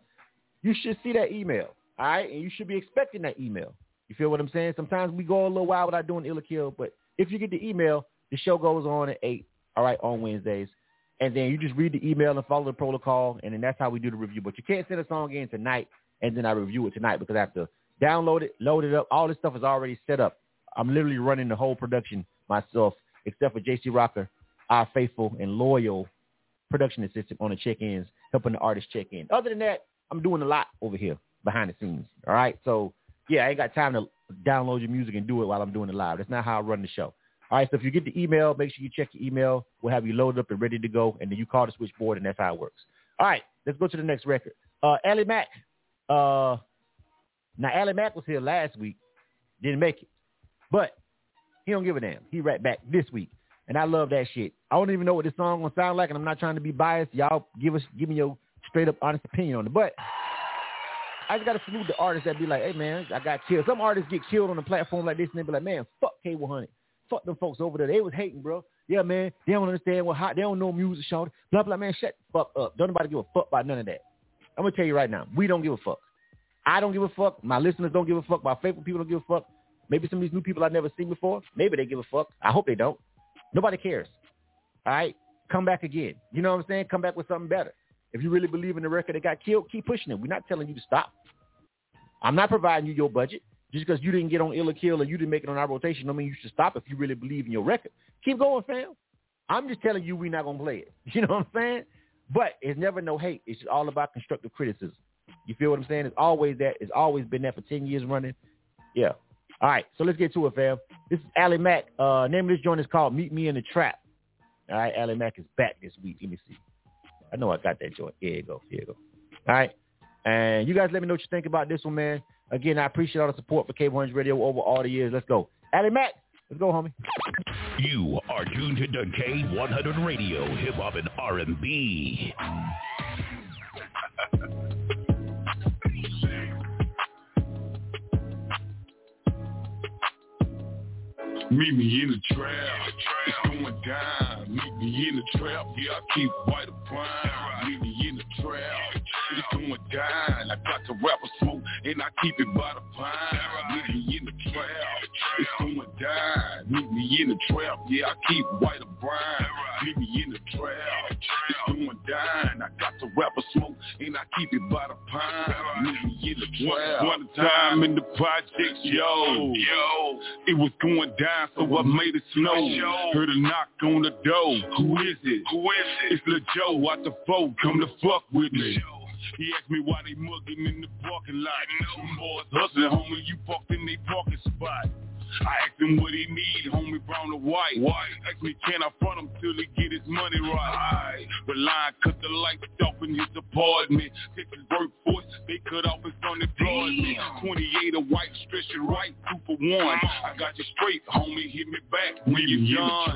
You should see that email, all right? And you should be expecting that email. You feel what I'm saying? Sometimes we go a little while without doing Ill or Kill, but if you get the email, the show goes on at 8, all right, on Wednesdays. And then you just read the email and follow the protocol, and then that's how we do the review. But you can't send a song in tonight, and then I review it tonight because I have to download it, load it up. All this stuff is already set up. I'm literally running the whole production myself, except for JC Rocker, our faithful and loyal production assistant on the check-ins, helping the artists check in. Other than that, I'm doing a lot over here behind the scenes. All right, so yeah, I ain't got time to download your music and do it while I'm doing it live. That's not how I run the show. All right, so if you get the email, make sure you check your email. We'll have you loaded up and ready to go, and then you call the switchboard, and that's how it works. All right, let's go to the next record. Uh, Ally Mac. Uh, now, Ally Mac was here last week, didn't make it, but he don't give a damn. He right back this week, and I love that shit. I don't even know what this song gonna sound like, and I'm not trying to be biased. Y'all give us, give me your straight up honest opinion on it. But I just gotta salute the artists that be like, hey man, I got killed. Some artists get killed on a platform like this and they be like, man, fuck K100. Fuck them folks over there. They was hating, bro. Yeah, man. They don't understand what hot. They don't know music, short. Blah blah. Man, shut the fuck up. Don't nobody give a fuck about none of that. I'm gonna tell you right now. We don't give a fuck. I don't give a fuck. My listeners don't give a fuck. My faithful people don't give a fuck. Maybe some of these new people I've never seen before. Maybe they give a fuck. I hope they don't. Nobody cares. All right, come back again. You know what I'm saying? Come back with something better. If you really believe in the record that got killed, keep pushing it. We're not telling you to stop. I'm not providing you your budget. Just because you didn't get on Ill or Kill or you didn't make it on our rotation, don't mean you should stop if you really believe in your record. Keep going, fam. I'm just telling you we're not gonna play it. You know what I'm saying? But it's never no hate. It's all about constructive criticism. You feel what I'm saying? It's always that. It's always been that for ten years running. Yeah. All right. So let's get to it, fam. This is Allie Mack. Uh, name of this joint is called Meet Me in the Trap. All right. Allie Mack is back this week. Let me see. I know I got that joint. Here you go. Here you go. All right. And you guys let me know what you think about this one, man. Again, I appreciate all the support for K100 Radio over all the years. Let's go. Allie Mack, let's go, homie. You are tuned to K100 Radio, Hip Hop and R&B. Meet me in the trap. It's going down. Meet me in the trap. Yeah, I keep white brown. Meet me in the trap. It's going down. I got the rapper smoke and I keep it by the pine. Meet me in the trap. It's going down. Meet me in the trap. Yeah, I keep white or brown. Meet me in the trap. It's going down. I got the rapper smoke and I keep it by the pine. Meet me in the trap. One time in the projects, yo, yo, it was going down, so I made it snow. Heard a knock on the door. Who is it? Who is it? It's Lil Joe out the folk. Come to fuck with me. He asked me why they mugging in the parking lot. Some boys hustling, homie, you parked in they parking spot. I asked him what he need, homie, brown or white. White. Asked me can I front him till he get his money right. The line cut the lights off in his apartment. Texas workforce, they cut off his unemployment. 28 a white, stretch it right, two for one. I got you straight, homie, hit me back when you done.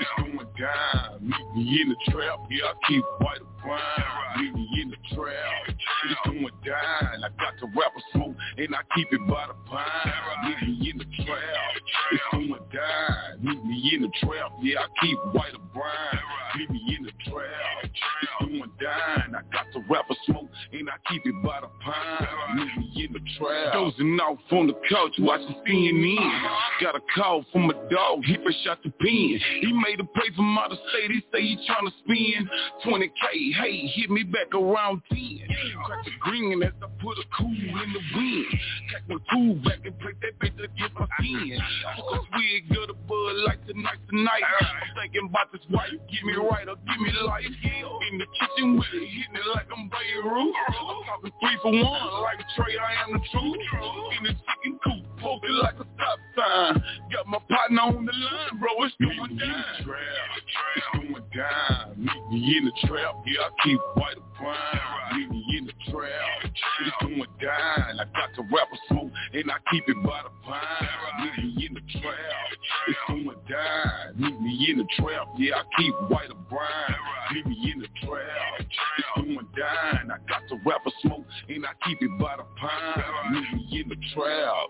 It's going down, meet me in the trap. Yeah, I keep white brown. Meet me in the trap. It's going down. I got the rapper smoke and I keep it by the pine. Meet me in the It's going down. Meet me in the trap. Yeah, I keep white or brown. Meet me in the trap. It's going down. I got the rapper smoke and I keep it by the pine. Meet me in the trap. Dozing off on the couch watching CNN. Got a call from a dog. He fresh out the pen. He made a play from out of state. He say he trying to spend 20k. Hey, hit me back around 10. Crack the green as I put a cool in the wind. Crack my cool back and play that bitch to get my skin. Took a swig of the bud like tonight, tonight. I'm thinking about this wife. Give me right or give me life. In the kitchen with it, hitting it like I'm Beirut. I'm talking three for one, like Trey, I am the truth. In the chicken coop, poke it like a stop sign. Got my partner on the line, bro, it's going down. It's going down. Meet me in the trap, yeah, I keep white brown. Meet me in the trap. It's going down. I got the rapper smoke and I keep it by the pine. Meet me in the trap. It's going down. Meet me in the trap. Yeah, I keep white or brown. Meet me in the trap. It's going down. I got the rapper smoke and I keep it by the pine. Meet me in the trap.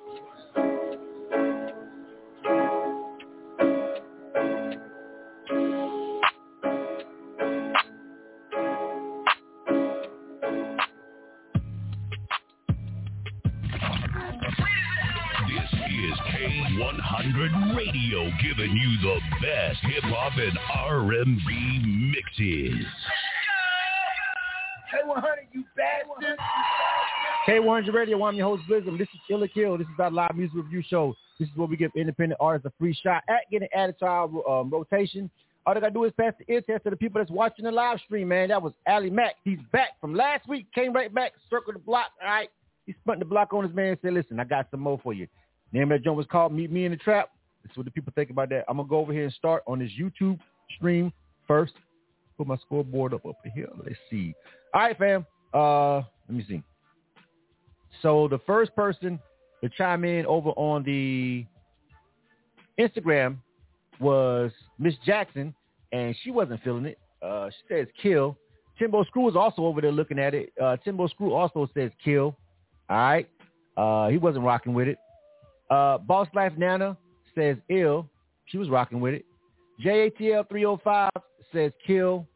K100 Radio giving you the best hip hop and R&B mixes. K100, you bastard. K100 Radio, I'm your host, Blizzard. This is Killer Kill. This is our live music review show. This is where we give independent artists a free shot at getting added to our um, rotation. All they got to do is pass the ear test to the people that's watching the live stream, man. That was Ali Mack. He's back from last week, came right back, circled the block, all right? He spun the block on his man and said, listen, I got some more for you. Name of that joint was called Meet Me in the Trap. That's what the people think about that. I'm to go over here and start on this YouTube stream first. Put my scoreboard up up here. Let's see. All right, fam. Uh, let me see. So the first person to chime in over on the Instagram was Miss Jackson, and she wasn't feeling it. Uh, she says kill. Timbo Screw is also over there looking at it. Uh, Timbo Screw also says kill. All right. Uh, he wasn't rocking with it. Uh, Boss Life Nana says ill. She was rocking with it. JATL 305 says kill.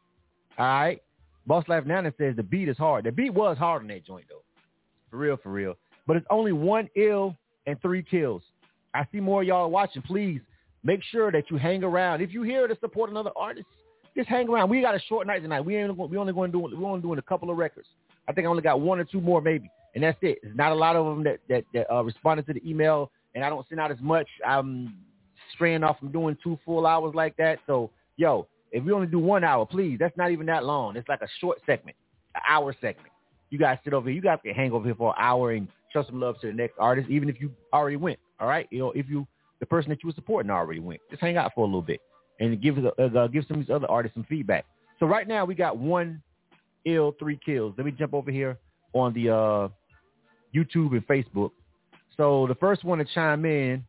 All right. Boss Life Nana says the beat is hard. The beat was hard on that joint though. For real, for real. But it's only one ill and three kills. I see more y'all watching. Please make sure that you hang around. If you here to support another artist, just hang around. We got a short night tonight. We ain't we only going to do we only doing a couple of records. I think I only got one or two more maybe, and that's it. There's not a lot of them that that, that uh, responded to the email, and I don't send out as much. I'm straying off from doing two full hours like that. So yo, if we only do one hour, please, that's not even that long. It's like a short segment, an hour segment. You guys sit over here. You guys can hang over here for an hour and show some love to the next artist, even if you already went. All right, you know, if you the person that you were supporting already went, just hang out for a little bit and give uh, uh, give some of these other artists some feedback. So right now we got one ill, three kills. Let me jump over here on the uh, YouTube and Facebook. So the first one to chime in,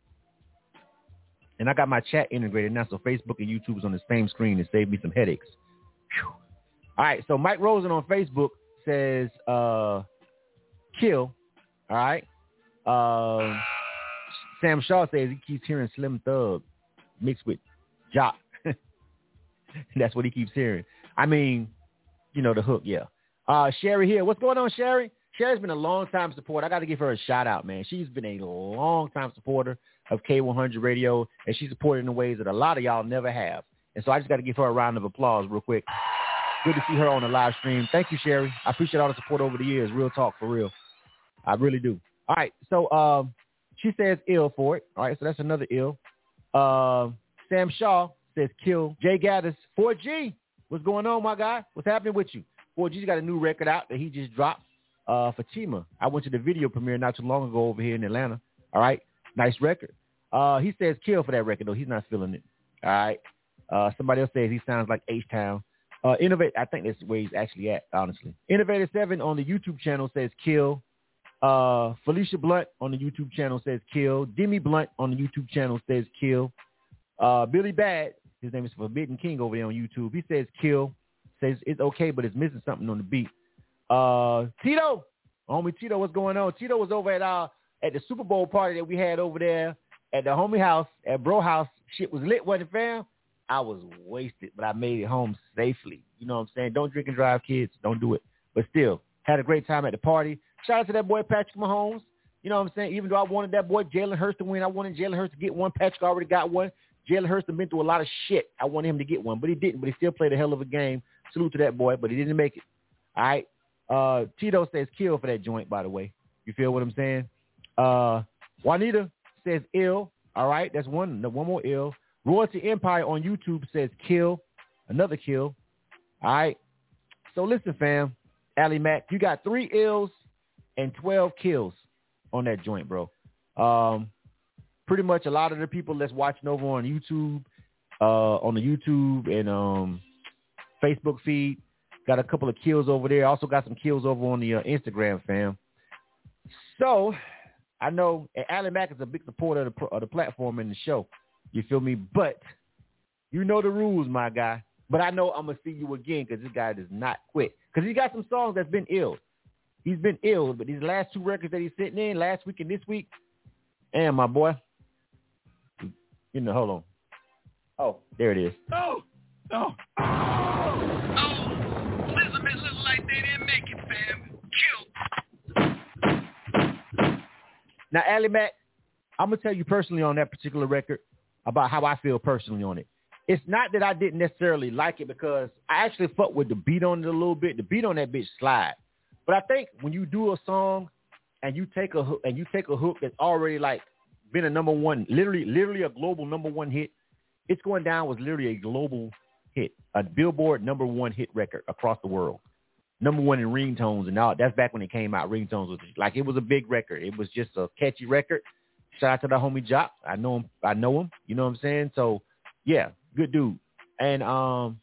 and I got my chat integrated now, so Facebook and YouTube is on the same screen to save me some headaches. Whew. All right, so Mike Rosen on Facebook says uh, kill. All right. Uh, Sam Shaw says he keeps hearing Slim Thug mixed with Joc. That's what he keeps hearing. I mean, you know, the hook, yeah. Uh, Sherry here. What's going on, Sherry? Sherry's been a long time supporter. I got to give her a shout out, man. She's been a long time supporter of K100 Radio, and she's supported in ways that a lot of y'all never have. And so I just got to give her a round of applause real quick. Good to see her on the live stream. Thank you, Sherry. I appreciate all the support over the years. Real talk, for real. I really do. All right, so um, she says ill for it. All right, so that's another ill. Uh, Sam Shaw says kill Jay Gaddis. 4G, what's going on, my guy? What's happening with you? 4G's got a new record out that he just dropped uh, for Chima. I went to the video premiere not too long ago over here in Atlanta. All right, nice record. Uh, he says kill for that record though. He's not feeling it. All right. Uh, somebody else says he sounds like H Town. Uh, Innovate, I think that's where he's actually at, honestly. Innovator Seven on the YouTube channel says kill. Uh, Felicia Blunt on the YouTube channel says kill. Demi Blunt on the YouTube channel says kill. Uh, Billy Bad, his name is Forbidden King over there on YouTube. He says kill. Says it's okay, but it's missing something on the beat. Uh, Tito, homie Tito, what's going on? Tito was over at uh at the Super Bowl party that we had over there at the homie house at Bro House. Shit was lit, wasn't fam? I was wasted, but I made it home safely. You know what I'm saying? Don't drink and drive, kids. Don't do it. But still, had a great time at the party. Shout out to that boy Patrick Mahomes. You know what I'm saying? Even though I wanted that boy Jalen Hurts to win, I wanted Jalen Hurts to get one. Patrick already got one. Jalen Hurts has been through a lot of shit. I wanted him to get one, but he didn't. But he still played a hell of a game. Salute to that boy, but he didn't make it. All right. Uh, Tito says kill for that joint, by the way. You feel what I'm saying? Uh, Juanita says ill. All right. That's one. One more ill. Royalty Empire on YouTube says kill. Another kill. All right. So listen, fam. Ali Mac, you got three ills and 12 kills on that joint, bro. Um, pretty much a lot of the people that's watching over on YouTube, uh, on the YouTube and um, Facebook feed, got a couple of kills over there. Also got some kills over on the uh, Instagram, fam. So I know and Ali Mack is a big supporter of the, of the platform and the show. You feel me? But you know the rules, my guy. But I know I'm gonna see you again because this guy does not quit. Because he got some songs that's been ill. He's been ill, but these last two records that he's sitting in last week and this week, and my boy, you know, hold on. Oh, there it is. No, no. Now, Ali Mac, I'm gonna tell you personally on that particular record about how I feel personally on it. It's not that I didn't necessarily like it because I actually fucked with the beat on it a little bit. The beat on that bitch slide. But I think when you do a song and you take a hook and you take a hook that's already like been a number one, literally, literally a global number one hit, it's going down was literally a global hit, a Billboard number one hit record across the world. Number one in ringtones and all. That's back when it came out. Ringtones was like it was a big record. It was just a catchy record. Shout out to the homie Joc. I know him. I know him. You know what I'm saying? So yeah, good dude. And um,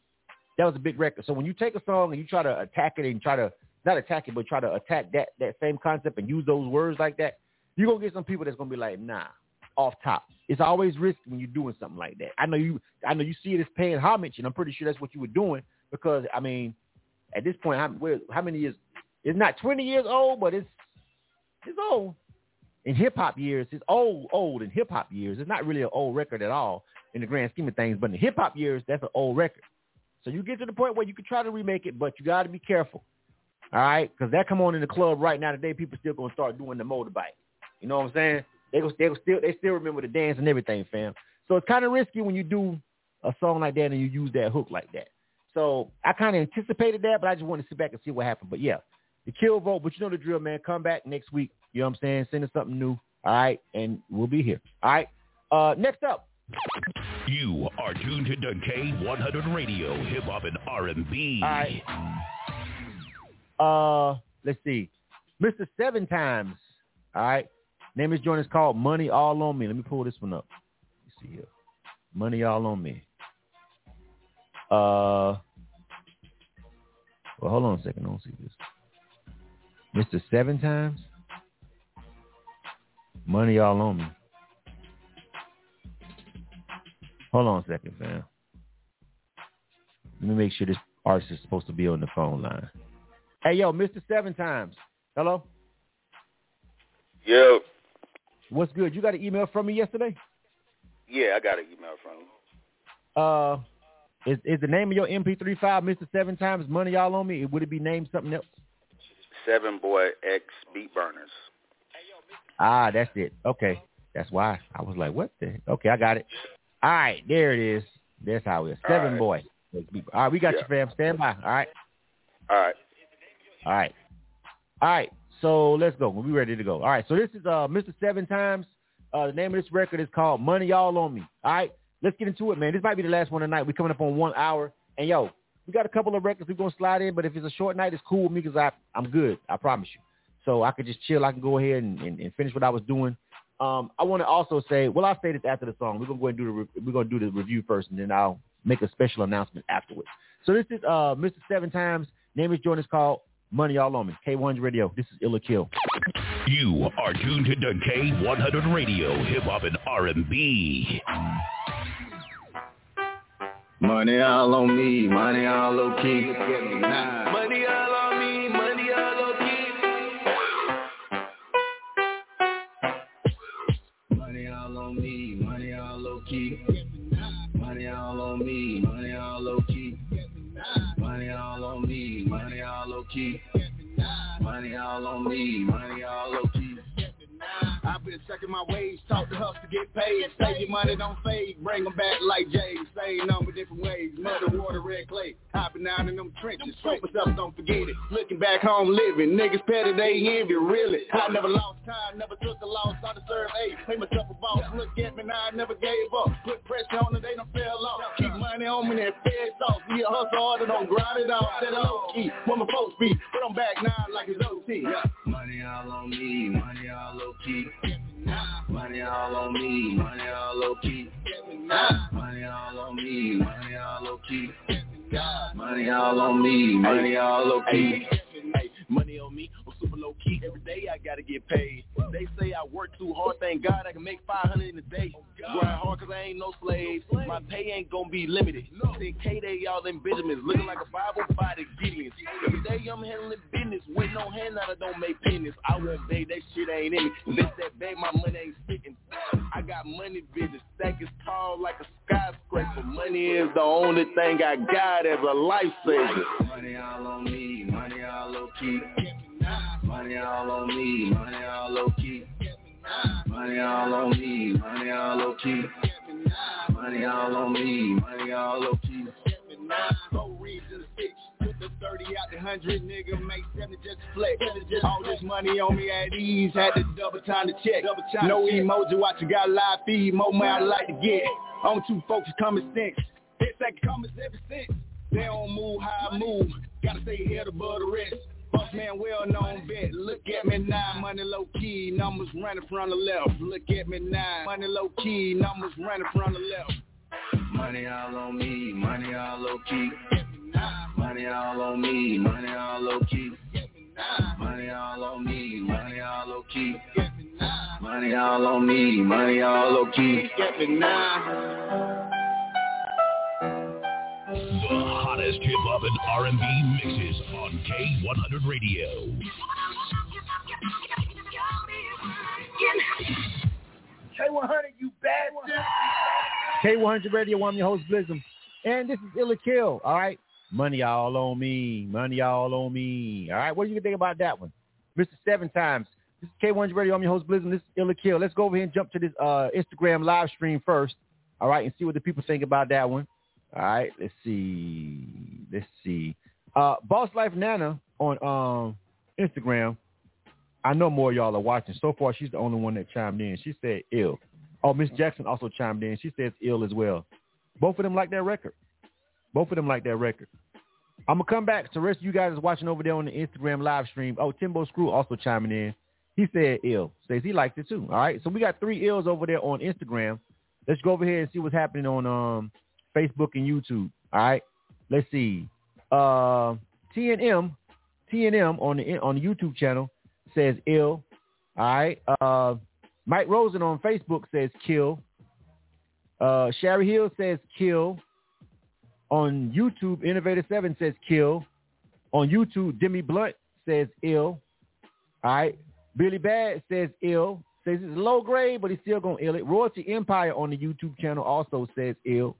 that was a big record. So when you take a song and you try to attack it and try to not attack it, but try to attack that that same concept and use those words like that, you're gonna get some people that's gonna be like, nah, off top. It's always risky when you're doing something like that. I know you I know you see it as paying homage, and I'm pretty sure that's what you were doing because I mean, at this point, how, where, how many years? It's not 20 years old, but it's it's old in hip hop years. It's old, old in hip hop years. It's not really an old record at all in the grand scheme of things. But in hip hop years, that's an old record. So you get to the point where you can try to remake it, but you got to be careful. All right, because that come on in the club right now today. People still gonna start doing the motorbike. You know what I'm saying? They go, they go still, they still remember the dance and everything, fam. So it's kind of risky when you do a song like that and you use that hook like that. So I kind of anticipated that, but I just wanted to sit back and see what happened. But yeah, the kill vote. But you know the drill, man. Come back next week. You know what I'm saying? Send us something new. All right, and we'll be here. All right. Uh, next up. You are tuned to K100 Radio, Hip Hop and R&B. All right. Uh, let's see. Mr. Seven Times. All right. Name is joint is called Money All on Me. Let me pull this one up. Let's see here. Money All on Me. Uh, well, hold on a second. I don't see this. Mr. Seven Times. Money All on Me. Hold on a second, fam. Let me make sure this artist is supposed to be on the phone line. Hey, yo, Mr. Seven Times. Hello? Yo. What's good? You got an email from me yesterday? Yeah, I got an email from you. Uh, is is the name of your MP3 file Mr. Seven Times Money All on Me? Would it be named something else? Seven Boy X Beat Burners. Ah, that's it. Okay. That's why I was like, what the? Okay, I got it. All right, there it is. That's how it is. Seven right. Boy. All right, we got Yeah. you, fam. Stand by. All right. All right. All right. All right. So let's go. We'll be ready to go. All right. So this is uh Mr. Seven Times. Uh the name of this record is called Money All on Me. All right. Let's get into it, man. This might be the last one tonight. We're coming up on one hour. And yo, we got a couple of records we're gonna slide in, but if it's a short night, it's cool with me because I'm good. I promise you. So I could just chill. I can go ahead and, and, and finish what I was doing. Um, I want to also say, well, I'll say this after the song. We're gonna go and do the re- we're gonna do the review first, and then I'll make a special announcement afterwards. So this is uh Mr. Seven Times. Name is joint is called Money All on Me. K1's Radio. This is Ill or Kill. You are tuned to K100 Radio, Hip Hop and R&B. Money all on me, money all low key. Money all on me, money all low Money all on me, money all low key. Money all on me, money all low key. Money all on me, money all low key. Money all on me, money all low key. I've been checking my ways, talk to hustle to get paid. Save your money, don't fade. Bring them back like Jay. Same number, different ways. Muddy water, red clay. Hopping down in them trenches. Soap myself, don't forget it. Looking back home living. Niggas petty, they envy, really. I never lost time, never took a loss. I deserve eight. Pay myself a boss. Look at me now, I never gave up. Put pressure on them, they don't fell off. Keep money on me, and feds off. We a hustle harder, don't grind it off. Set it low key. Where my folks be. But I'm back now like it's OT. Money all on me, money all low key. Money all on me, money all low key. Money all on me, money all low key. Money all on me, money all low key. Money on me, low key. Every day I gotta get paid. They say I work too hard. Thank God I can make 500 in a day. Grind hard cause I ain't no slave. My pay ain't gonna be limited. 10K they all in Benjamins. Looking like a Bible by the Gideons. Every day I'm handling business. With no hand out, I don't make pennies. I won't beg, that shit ain't in me. Unless that bag, my money ain't sticking. I got money business. Stack is tall like a skyscraper. Money is the only thing I got as a lifesaver. Money all on me, money all low key. Money all on me, money all low key. Money all on me, money all low key. Money all on me, money all low key. Go read the six. Put the 30 out the 100, nigga, make 70 just flex. All this money on me at ease, had to double time to check. No emoji, watch you got live feed, more money I like to get. On two folks, common sense. It's like common ever since. They don't move how I move, gotta stay head above the rest. Boss man, well known bet. Look at me now, money low key, numbers running from the left. Look at me now, money low key, numbers running from the left. Money all on me, money all low key. Money all on me, money all low key. Money all on me, money all low key. Money all on me, money all low key. Get me now. The hottest hip hop and R&B mixes on K100 Radio. K100, you bad one. K100 Radio, I'm your host, Blizzard. And this is Ill or Kill, all right? Money all on me. Money all on me. All right, what do you think about that one? Mr. Seven Times. This is K100 Radio, I'm your host, Blizzard. This is Ill or Kill. Let's go over here and jump to this uh, Instagram live stream first, all right, and see what the people think about that one. All right, let's see. Let's see. Uh, Boss Life Nana on um, Instagram. I know more y'all are watching. So far, she's the only one that chimed in. She said ill. Oh, Miss Jackson also chimed in. She says ill as well. Both of them like that record. Both of them like that record. I'm gonna come back to the rest of you guys is watching over there on the Instagram live stream. Oh, Timbo Screw also chiming in. He said ill. Says he liked it too. All right. So we got three ills over there on Instagram. Let's go over here and see what's happening on um Facebook and YouTube. All right. Let's see. Uh, TNM, TNM on the on the YouTube channel says ill. All right. Uh, Mike Rosen on Facebook says kill. Uh, Sherry Hill says kill. On YouTube, Innovator Seven says kill. On YouTube, Demi Blunt says ill. All right. Billy Bad says ill. Says it's low grade, but he's still gonna ill it. Royalty Empire on the YouTube channel also says ill.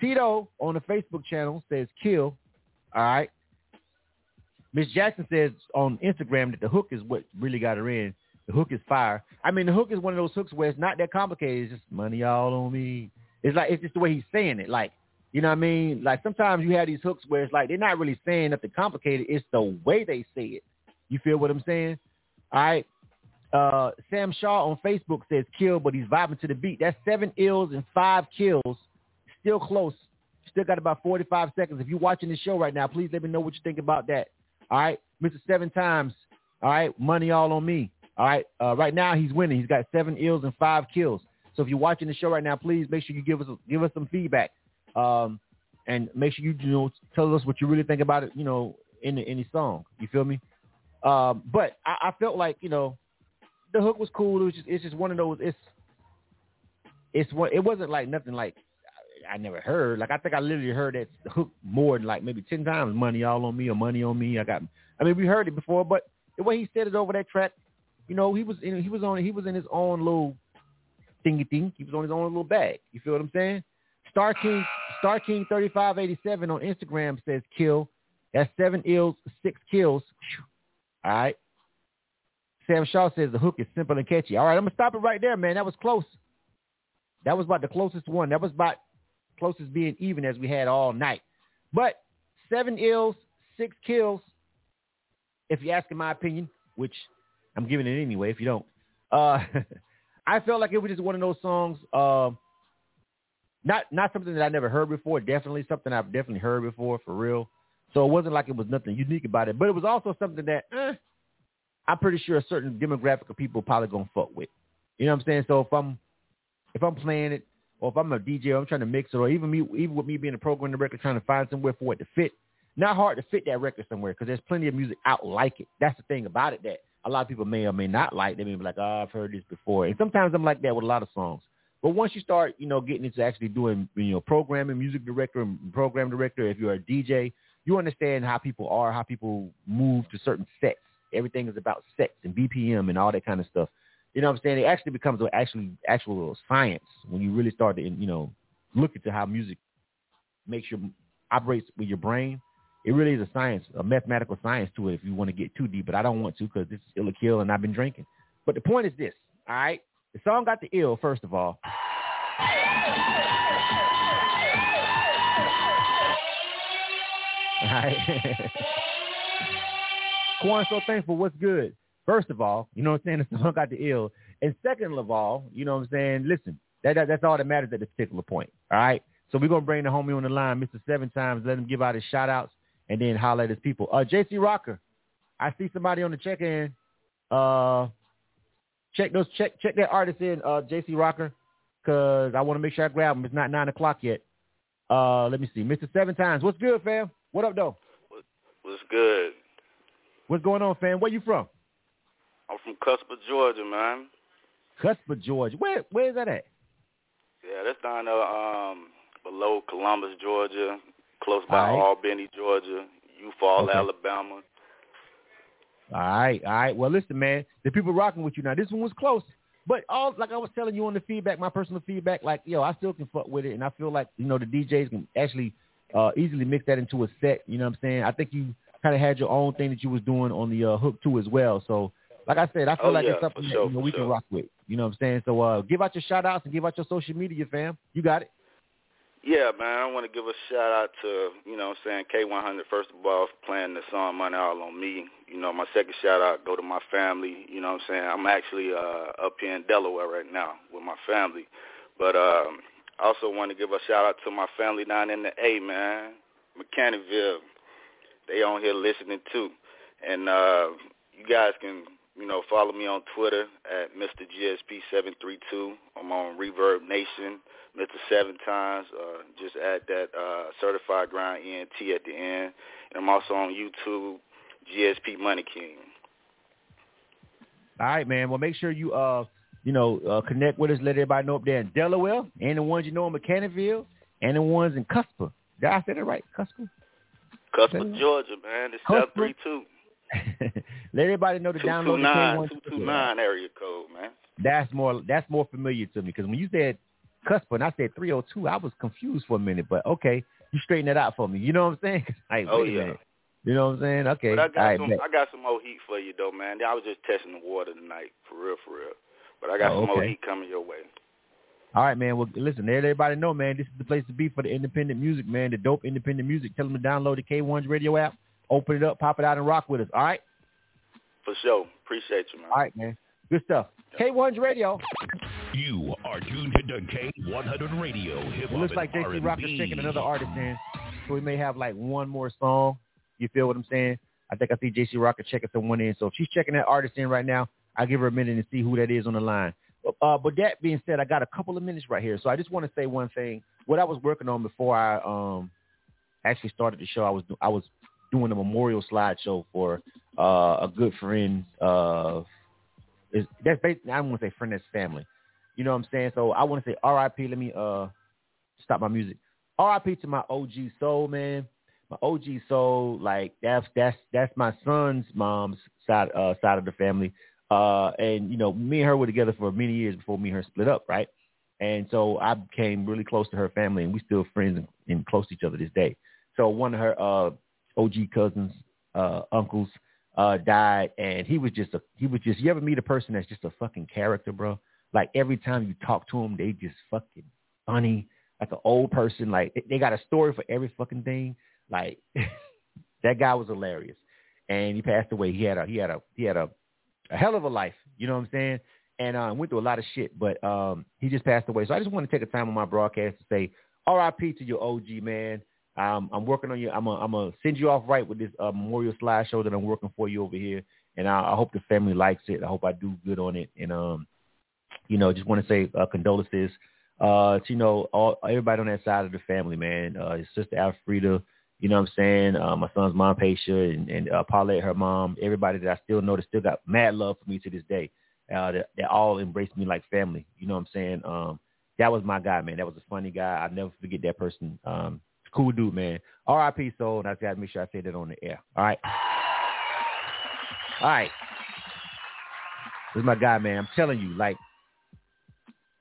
Tito on the Facebook channel says kill. All right. Miss Jackson says on Instagram that the hook is what really got her in. The hook is fire. I mean, the hook is one of those hooks where it's not that complicated. It's just money all on me. It's like it's just the way he's saying it. Like, you know what I mean? Like sometimes you have these hooks where it's like they're not really saying nothing complicated. It's the way they say it. You feel what I'm saying? All right. Uh, Sam Shaw on Facebook says kill, but he's vibing to the beat. That's seven ills and five kills. Still close. Still got about 45 seconds. If you're watching the show right now, please let me know what you think about that. All right. Mr. Seven Times. All right. Money all on me. All right. Uh, right now he's winning. He's got seven ills and five kills. So if you're watching the show right now, please make sure you give us give us some feedback, um, and make sure you you know tell us what you really think about it. You know, in the, any song. You feel me? Um, but I, I felt like you know the hook was cool. It was just it's just one of those. It's it's what it wasn't like nothing like I never heard. Like I think I literally heard that hook more than like maybe ten times. Money all on me or money on me. I got. I mean, we heard it before, but the way he said it over that track, you know, he was in, he was on he was in his own little thingy thing. He was on his own little bag. You feel what I'm saying? Star King Star King thirty five eighty seven on Instagram says kill. That's seven ills, six kills. All right. Sam Shaw says the hook is simple and catchy. All right, I'm gonna stop it right there, man. That was close. That was about the closest one. That was about closest being even as we had all night. But seven ills, six kills. If you ask in my opinion, which I'm giving it anyway. If you don't, uh, I felt like it was just one of those songs. Uh, not not something that I never heard before. Definitely something I've definitely heard before for real. So it wasn't like it was nothing unique about it, but it was also something that eh, I'm pretty sure a certain demographic of people probably gonna fuck with. You know what I'm saying? So if I'm if I'm playing it, or if I'm a DJ, I'm trying to mix it, or even me, even with me being a program director, trying to find somewhere for it to fit. Not hard to fit that record somewhere because there's plenty of music out like it. That's the thing about it that a lot of people may or may not like. They may be like, oh, I've heard this before. And sometimes I'm like that with a lot of songs. But once you start, you know, getting into actually doing, you know, programming, music director and program director, if you're a DJ, you understand how people are, how people move to certain sets. Everything is about sets and BPM and all that kind of stuff. You know what I'm saying? It actually becomes an actually actual science when you really start to, you know, look into how music makes your operates with your brain. It really is a science, a mathematical science to it if you want to get too deep, but I don't want to because this is ill kill and I've been drinking. But the point is this, all right? The song got the ill, first of all. All right. Quan, so thankful. What's good? First of all, you know what I'm saying? The song got the ill. And second of all, you know what I'm saying? Listen, that, that that's all that matters at this particular point. All right. So we're gonna bring the homie on the line, Mr. Seven Times, let him give out his shout outs and then holler at his people. Uh JC Rocker. I see somebody on the check in. Uh check those check check that artist in, uh JC Rocker, cause I want to make sure I grab him. It's not nine o'clock yet. Uh let me see. Mr. Seven Times. What's good, fam? What up though? What's good? What's going on, fam? Where you from? I'm from Cuthbert, Georgia, man. Cuthbert, Georgia. Where where is that at? Yeah, that's down there um below Columbus, Georgia, close by All right. Albany, Georgia, Eufaula, Okay. Alabama. All right, all right. Well, listen, man, the people rocking with you now. This one was close. But all like I was telling you on the feedback, my personal feedback, like yo, I still can fuck with it, and I feel like you know the DJs can actually uh, easily mix that into a set. You know what I'm saying? I think you kind of had your own thing that you was doing on the uh, hook too as well. So like I said, I feel Oh, like yeah, it's something that sure, you know, we can rock with. You know what I'm saying? So uh, give out your shout outs and give out your social media, fam. You got it. Yeah, man, I want to give a shout out to, you know what I'm saying, K100, first of all, for playing the song Money All on Me. You know, my second shout out go to my family. You know what I'm saying? I'm actually uh, up here in Delaware right now with my family. But um, I also want to give a shout out to my family down in the A, man, Mechanicville. They on here listening too. And uh, you guys can, you know, follow me on Twitter at Mr. GSP732. I'm on ReverbNation. Mr. Seven Times. Uh, just add that uh, Certified Grind ENT at the end. And I'm also on YouTube, GSP Money King. All right, man. Well, make sure you uh, you know, uh, connect with us. Let everybody know up there in Delaware, and the ones you know in Mechanicville, and the ones in Cuthbert. Did I say that right? Cuthbert. Cuthbert, Georgia, man. It's Cuthbert. 732. Let everybody know to download the 229, K1 229 area code, man. That's more that's more familiar to me because when you said Cuthbert and I said 302, I was confused for a minute. But okay, you straighten that out for me. You know what I'm saying? Like, Oh, yeah. minute. You know what I'm saying? Okay. But I got All right, some bet. I got some more heat for you though, man. I was just testing the water tonight, for real, for real. But I got Oh, some more okay. heat coming your way. All right, man. Well, listen, let everybody know, man. This is the place to be for the independent music, man. The dope independent music. Tell them to download the K1's radio app, open it up, pop it out, and rock with us. All right. For sure. Appreciate you, man. All right, man. Good stuff. K1's radio. You are tuned to K100 Radio. Hip It looks like JC Rock is checking another artist in, so we may have like one more song. You feel what I'm saying? I think I see JC Rocker checking someone in. So if she's checking that artist in right now, I'll give her a minute and see who that is on the line. Uh, but that being said, I got a couple of minutes right here, so I just want to say one thing. What I was working on before I um actually started the show, I was I was doing a memorial slideshow for uh, a good friend. Uh, is that's basically I want to say friend, that's family. You know what I'm saying? So I want to say R.I.P. Let me uh stop my music. R.I.P. to my OG soul, man. My OG soul, like that's that's that's my son's mom's side uh side of the family. Uh and you know, me and her were together for many years before me and her split up, right? And so I became really close to her family and we still friends and, and close to each other this day. So one of her uh OG cousins, uh uncles, uh died and he was just a he was just you ever meet a person that's just a fucking character, bro? Like every time you talk to them, they just fucking funny, like an old person. Like they- got a story for every fucking thing. Like that guy was hilarious, and he passed away. He had a he had a he had a, a hell of a life. You know what I'm saying? And uh, went through a lot of shit, but um, he just passed away. So I just want to take a time on my broadcast to say R.I.P. to your OG man. Um, I'm working on you. I'm gonna send you off right with this uh, memorial slideshow that I'm working for you over here, and I, I hope the family likes it. I hope I do good on it, and um, you know, just want to say uh, condolences uh, to, you know, all, everybody on that side of the family, man. Uh, his sister Alfreda, you know what I'm saying? Uh, my son's mom, Paisha, and, and uh, Paulette, her mom, everybody that I still know that still got mad love for me to this day. Uh, they, they all embraced me like family. You know what I'm saying? Um, that was my guy, man. That was a funny guy. I'll never forget that person. Um, cool dude, man. R.I.P. Soul, and I got to make sure I say that on the air. All right. All right. This is my guy, man. I'm telling you, like,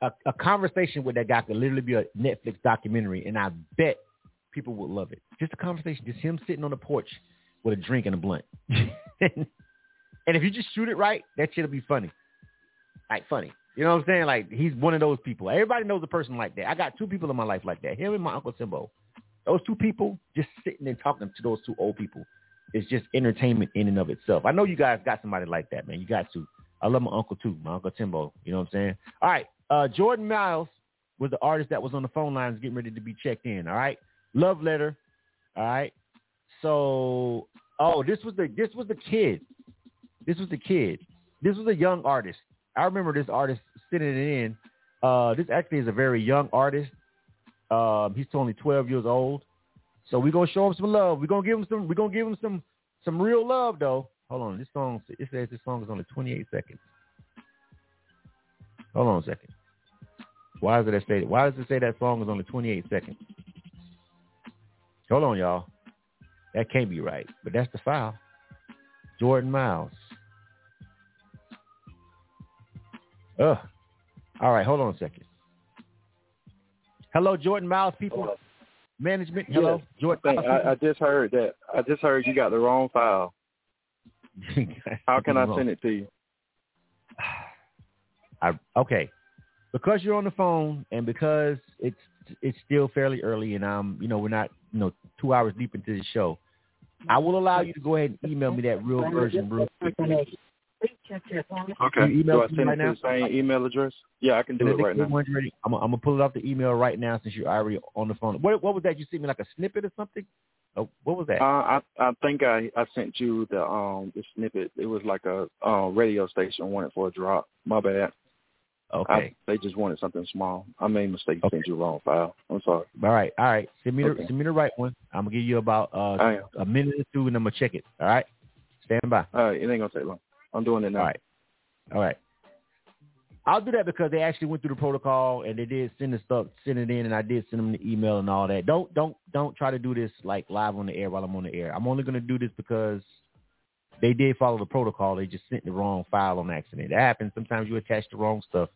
a, a conversation with that guy could literally be a Netflix documentary, and I bet people would love it. Just a conversation, just him sitting on the porch with a drink and a blunt. and if you just shoot it right, that shit'll be funny. Like funny. You know what I'm saying? Like he's one of those people. Everybody knows a person like that. I got two people in my life like that. Him and my Uncle Timbo. Those two people just sitting and talking to those two old people is just entertainment in and of itself. I know you guys got somebody like that, man. You got to. I love my uncle too, my uncle Timbo. You know what I'm saying? All right. Uh, Jordan Miles was the artist that was on the phone lines getting ready to be checked in. All right. Love letter. All right. So, oh, this was the this was the kid. This was the kid. This was a young artist. I remember this artist sitting it in. Uh, this actually is a very young artist. Um, he's only 12 years old. So we're gonna show him some love. We're gonna give him some. We're gonna give him some some real love though. Hold on. This song it says this song is only 28 seconds. Hold on a second. Why does it say why does it say that song is only 28 seconds? Hold on, y'all. That can't be right, but that's the file. Jordan Miles. Ugh, All right, hold on a second. Hello, Jordan Miles people. Management. Hello, Yes. Jordan. I, I just heard that. I just heard you got the wrong file. How can I Wrong. send it to you? I, okay, because you're on the phone and because it's it's still fairly early and I'm you know we're not you know two hours deep into the show, I will allow you to go ahead and email me that real version real quick. Okay. You email Do I it to me send right it now? to the same email address? Yeah, I can do it right now. I'm I'm gonna pull it off the email right now since you're already on the phone. What what was that? You sent me like a snippet or something? Oh, what was that? Uh, I I think I I sent you the um the snippet. It was like a uh, radio station wanted for a drop. My bad. Okay. I, they just wanted something small. I made a mistake. Sent you wrong file. I'm sorry. All right, all right. Send me the Okay. send me the right one. I'm gonna give you about uh a minute or two and I'm gonna check it. All right. Stand by. All right, it ain't gonna take long. I'm doing it now. All right. All right. I'll do that because they actually went through the protocol and they did send the stuff, send it in, and I did send them the email and all that. Don't don't don't try to do this like live on the air while I'm on the air. I'm only gonna do this because they did follow the protocol. They just sent the wrong file on accident. That happens. Sometimes you attach the wrong stuff.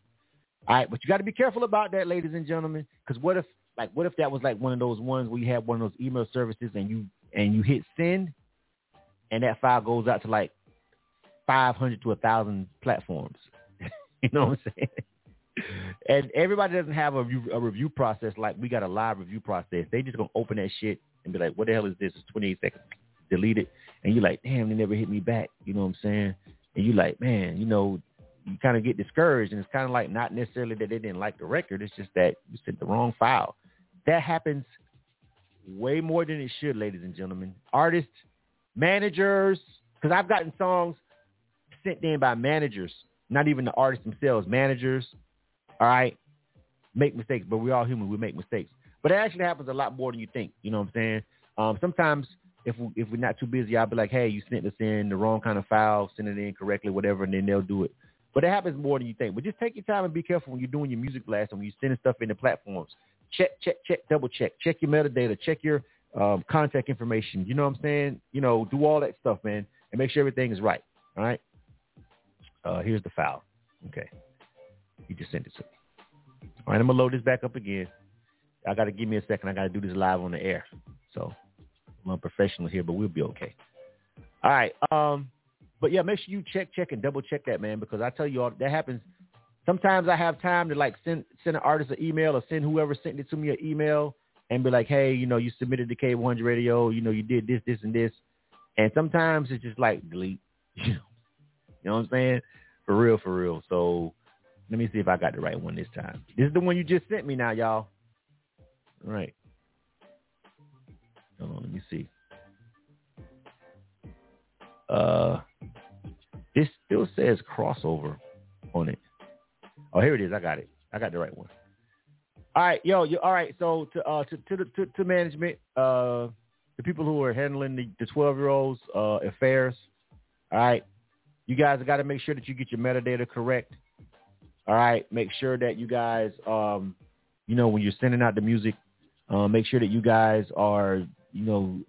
All right, but you got to be careful about that, ladies and gentlemen, because what if like what if that was like one of those ones where you have one of those email services and you and you hit send, and that file goes out to like 500 to a thousand platforms. you know what I'm saying? And everybody doesn't have a review, a review process like we got a live review process. They just gonna open that shit and be like, "What the hell is this?" It's 28 seconds. Delete it, and you're like, "Damn, they never hit me back." You know what I'm saying? And you're like, man, you know, you kind of get discouraged, and it's kind of like not necessarily that they didn't like the record. It's just that you sent the wrong file. That happens way more than it should, ladies and gentlemen. Artists, managers, because I've gotten songs sent in by managers, not even the artists themselves, managers. All right, make mistakes, but we're all human. We make mistakes, but it actually happens a lot more than you think. You know what I'm saying? Um, sometimes if we, if we're not too busy, I'll be like, hey, you sent us in the wrong kind of file, send it in correctly, whatever, and then they'll do it. But it happens more than you think. But just take your time and be careful when you're doing your music blast and when you're sending stuff into platforms. Check, check, check, double check. Check your metadata. Check your um, contact information. You know what I'm saying? You know, do all that stuff, man, and make sure everything is right. All right. Uh, here's the file. Okay. You just send it to me. All right, I'm gonna load this back up again. I gotta give me a second. I gotta do this live on the air. So I'm unprofessional here, but we'll be okay. All right. Um, but yeah, make sure you check, check, and double check that, man, because I tell you all that happens. Sometimes I have time to like send send an artist an email or send whoever sent it to me an email and be like, hey, you know, you submitted to K100 Radio, you know, you did this, this, and this, and sometimes it's just like delete. You know, you know what I'm saying? For real, for real. So let me see if I got the right one this time. This is the one you just sent me now, y'all. All right. Hold on, let me see. Uh, this still says crossover on it. Oh, here it is. I got it. I got the right one. All right, yo, yo all right. So to uh to to the to, to management, uh, the people who are handling the the twelve year olds uh affairs, all right, you guys got to make sure that you get your metadata correct. All right, make sure that you guys, um, you know, when you're sending out the music, uh, make sure that you guys are, you know,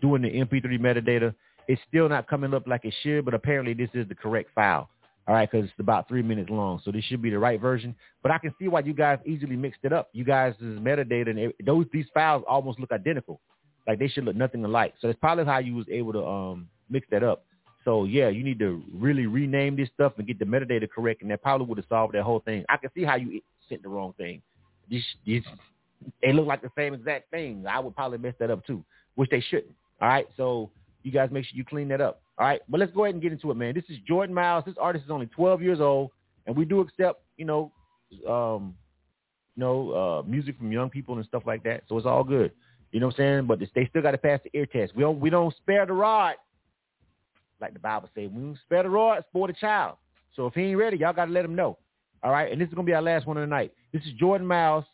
doing the MP3 metadata. It's still not coming up like it should, but apparently this is the correct file. All right, because it's about three minutes long, so this should be the right version. But I can see why you guys easily mixed it up. You guys' metadata and it, those these files almost look identical, like they should look nothing alike. So that's probably how you was able to um, mix that up. So yeah, you need to really rename this stuff and get the metadata correct, and that probably would have solved that whole thing. I can see how you sent the wrong thing. These, these, they look like the same exact thing. I would probably mess that up too, which they shouldn't. All right, so you guys make sure you clean that up. All right, but let's go ahead and get into it, man. This is Jordan Miles. This artist is only 12 years old, and we do accept, you know, um, you know, uh, music from young people and stuff like that. So it's all good. You know what I'm saying? But they still got to pass the ear test. We don't, we don't spare the rod, like the Bible says. We don't spare the rod, spoil the child. So if he ain't ready, y'all got to let him know. All right, and this is gonna be our last one of the night. This is Jordan Miles.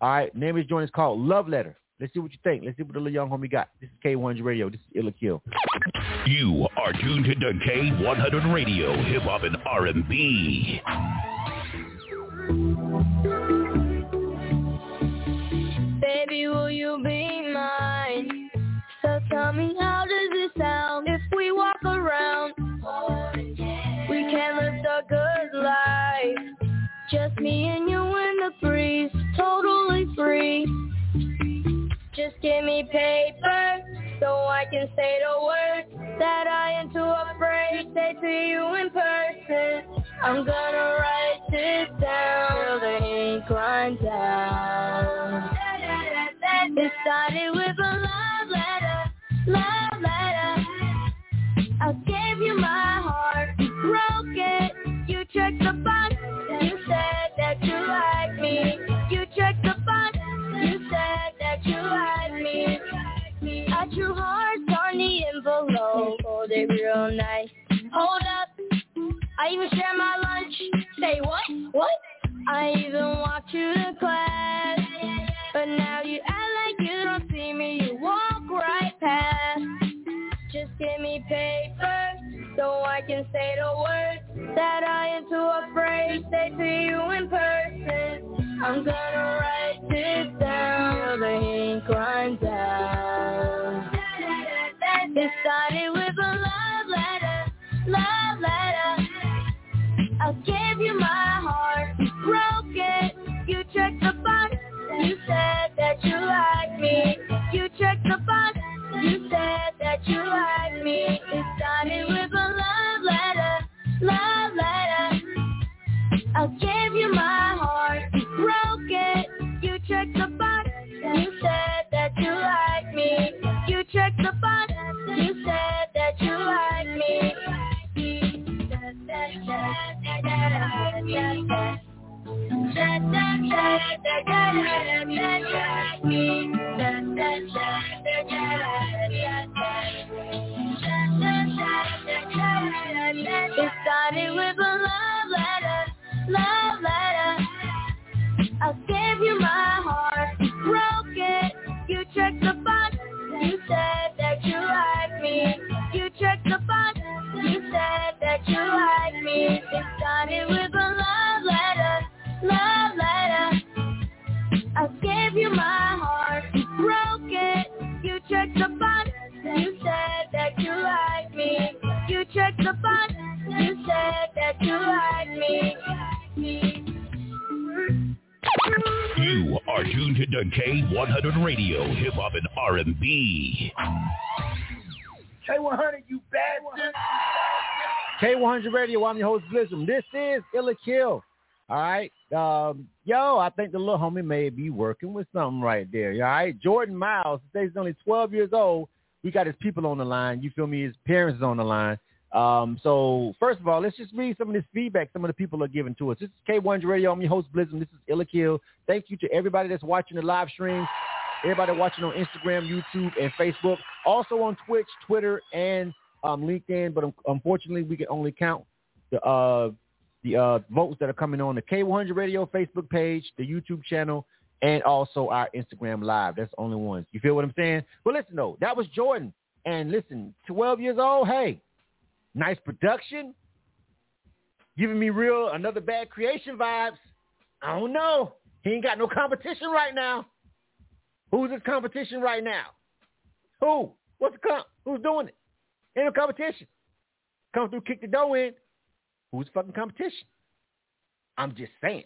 All right, name of his joint is called Love Letter. Let's see what you think. Let's see what the little young homie got. This is K100 Radio. This is Ill or Kill. You are tuned to K100 Radio, Hip Hop and R&B. Baby, will you be mine? So tell me how does good life. Just me and you in the breeze, totally free. Just give me paper so I can say the words that I am too afraid to say to you in person. I'm gonna write this down till the ink runs out. It started with a love letter, love letter. I gave you my heart, broke it. You checked the box, you said that you like me. You checked the box, you said that you like me. I drew hearts on the envelope, hold it real nice. Hold up, I even share my lunch. Say what? What? I even walked you to class, but now you act like you don't see me. You walk right past. Just give me paper so I can say the words that I am too afraid to say to you in person. I'm gonna write this down the ink runs out. It started with K100 Radio, I'm your host, Blizzard. This is Ill or Kill. All right. Um, yo, I think the little homie may be working with something right there. All right. Jordan Miles, he's only 12 years old. We got his people on the line. You feel me? His parents is on the line. Um, so first of all, let's just read some of this feedback some of the people are giving to us. This is K100 Radio. I'm your host, Blizzard. This is Ill or Kill. Thank you to everybody that's watching the live stream, everybody watching on Instagram, YouTube, and Facebook. Also on Twitch, Twitter, and um, LinkedIn. But unfortunately, we can only count the uh, the uh, votes that are coming on the K100 Radio Facebook page, the YouTube channel, and also our Instagram Live. That's the only ones. You feel what I'm saying? But listen, though, that was Jordan. And listen, 12 years old, hey, nice production, giving me real another bad creation vibes. I don't know. He ain't got no competition right now. Who's his competition right now? Who? What's the comp? Who's doing it? Ain't no competition. Come through, kick the door in. Who's fucking competition? I'm just saying.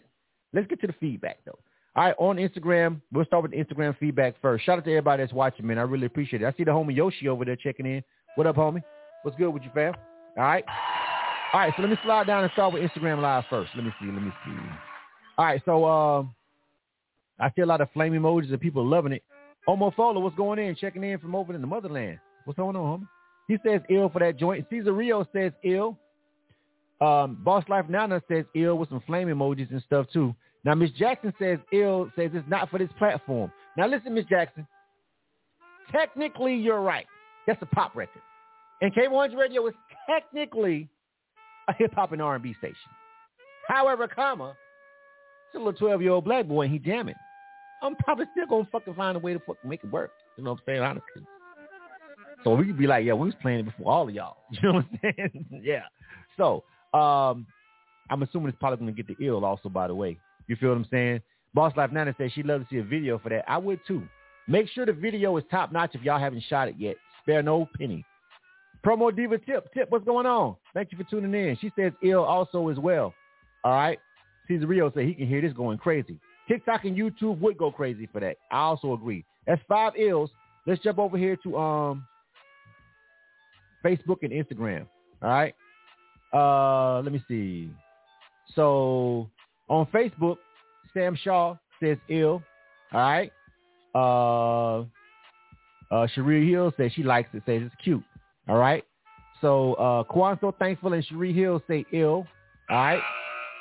Let's get to the feedback though. All right, on Instagram, we'll start with the Instagram feedback first. Shout out to everybody that's watching, man. I really appreciate it. I see the homie Yoshi over there checking in. What up, homie? What's good with you, fam? All right. All right, so let me slide down and start with Instagram Live first. Let me see. Let me see. All right, so um, I see a lot of flame emojis and people loving it. Omofola, what's going in? Checking in from over in the motherland. What's going on, homie? He says ill for that joint. Caesar Rio says ill. Um, Boss Life Nana says ill with some flame emojis and stuff too. Now Miss Jackson says ill says it's not for this platform. Now listen, Miss Jackson. Technically, you're right. That's a pop record, and K100 Radio is technically a hip hop and R&B station. However, comma, it's a little 12 year old black boy and he jamming. I'm probably still gonna fucking find a way to fucking make it work. You know what I'm saying? Honestly. So we could be like, yeah, we was playing it before all of y'all. You know what I'm saying? yeah. So um, I'm assuming it's probably gonna get the ill also. By the way, you feel what I'm saying? Boss Life Nana says she'd love to see a video for that. I would too. Make sure the video is top notch if y'all haven't shot it yet. Spare no penny. Promo Diva Tip. Tip, what's going on? Thank you for tuning in. She says ill also as well. All right. Caesar Rio said he can hear this going crazy. TikTok and YouTube would go crazy for that. I also agree. That's five ills. Let's jump over here to um Facebook and Instagram. All right. Uh, let me see. So on Facebook, Sam Shaw says ill. All right. Uh, uh, Cherie Hill says she likes it. Says it's cute. All right. So uh, Kwan so thankful and Cherie Hill say ill. All right.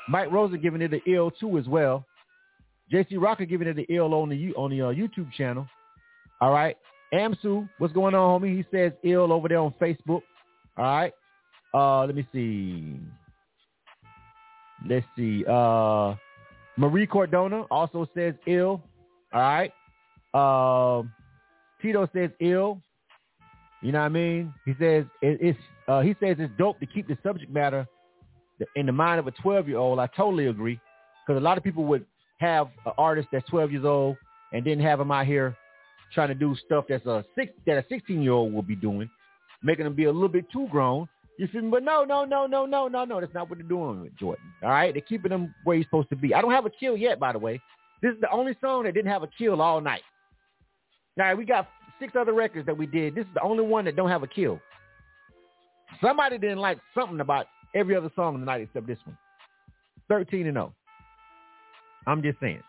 Mike Rosen giving it an ill too as well. JC Rocker giving it an ill on the on the uh, YouTube channel. All right. Amsu, what's going on, homie? He says ill over there on Facebook. All right. Uh, let me see. Let's see. Uh, Marie Cordona also says ill. All right. Um, Tito says ill. You know what I mean? He says it, it's. Uh, he says it's dope to keep the subject matter in the mind of a 12 year old. I totally agree because a lot of people would have an artist that's 12 years old and then have him out here trying to do stuff that's a six that a 16 year old will be doing, making them be a little bit too grown. You feel me? But no, no, no, no, no, no, no. That's not what they're doing with Jordan. All right, they're keeping him where he's supposed to be. I don't have a kill yet, by the way. This is the only song that didn't have a kill all night. Now we got six other records that we did. This is the only one that don't have a kill. Somebody didn't like something about every other song in the night except this one. Thirteen and zero. I'm just saying.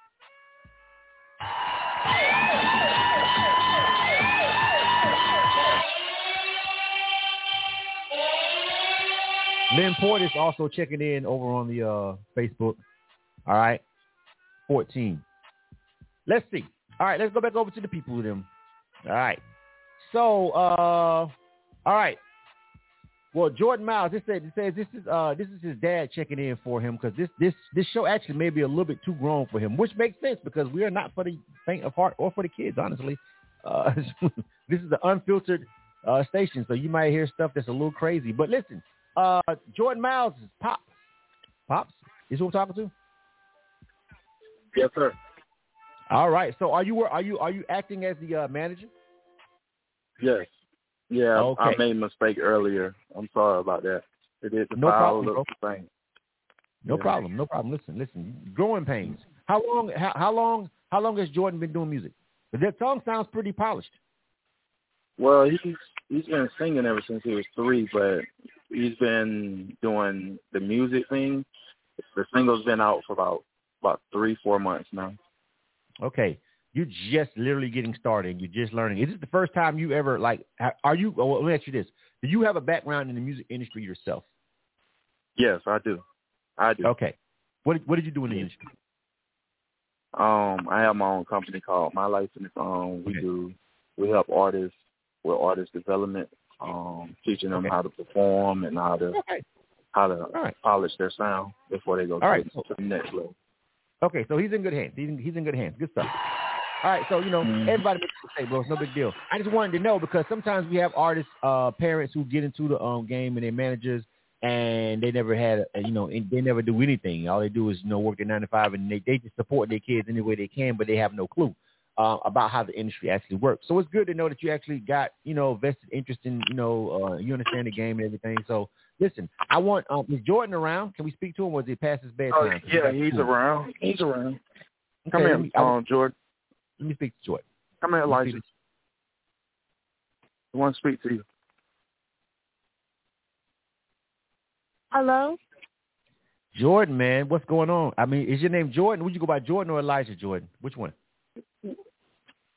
Lynn Portis also checking in over on the uh, Facebook. All right. 14. Let's see. All right, let's go back over to the people with them. All right. So, uh, all right. Well, Jordan Miles, this says, says this is uh, this is his dad checking in for him because this this this show actually may be a little bit too grown for him, which makes sense because we are not for the faint of heart or for the kids, honestly. Uh, this is the unfiltered uh, station, so you might hear stuff that's a little crazy. But listen, uh, Jordan Miles is Pops. Pops is who I'm talking to. Yes, sir. All right. So are you are you are you acting as the uh, manager? Yes. Yeah, Okay. I made a mistake earlier. I'm sorry about that. It is a No problem, little bro. thing. No Yeah. problem. No problem. Listen, listen. Growing pains. How long? How, how long? How long has Jordan been doing music? That song sounds pretty polished. Well, he's he's been singing ever since he was three, but he's been doing the music thing. The single's been out for about about three, four months now. Okay. You're just literally getting started. You're just learning. Is this the first time you ever like? Are you? oh, Well, let me ask you this: Do you have a background in the music industry yourself? Yes, I do. I do. Okay. What What did you do in the industry? Um, I have my own company called My Life in the Um, we do we help artists with artist development, um, teaching them how to perform and how to how to polish their sound before they go to, right. to the next level. Okay, so he's in good hands. He's in, he's in good hands. Good stuff. All right, so you know everybody makes a mistake, bro. It's no big deal. I just wanted to know because sometimes we have artists, uh, parents who get into the um game and their managers, and they never had, a, you know, and they never do anything. All they do is you know work their nine to five, and they they just support their kids any way they can, but they have no clue uh, about how the industry actually works. So it's good to know that you actually got you know vested interest in you know uh, you understand the game and everything. So listen, I want um, is Jordan around? Can we speak to him? Or is he past his bedtime? Oh, 'Cause he yeah, got he's school. around. He's around. Okay, Come let here, me- um, Jordan. Let me speak to Jordan. Come here, Let me Elijah. I want to speak to you. Hello? Jordan, man, what's going on? I mean, is your name Jordan? Would you go by Jordan or Elijah Jordan? Which one?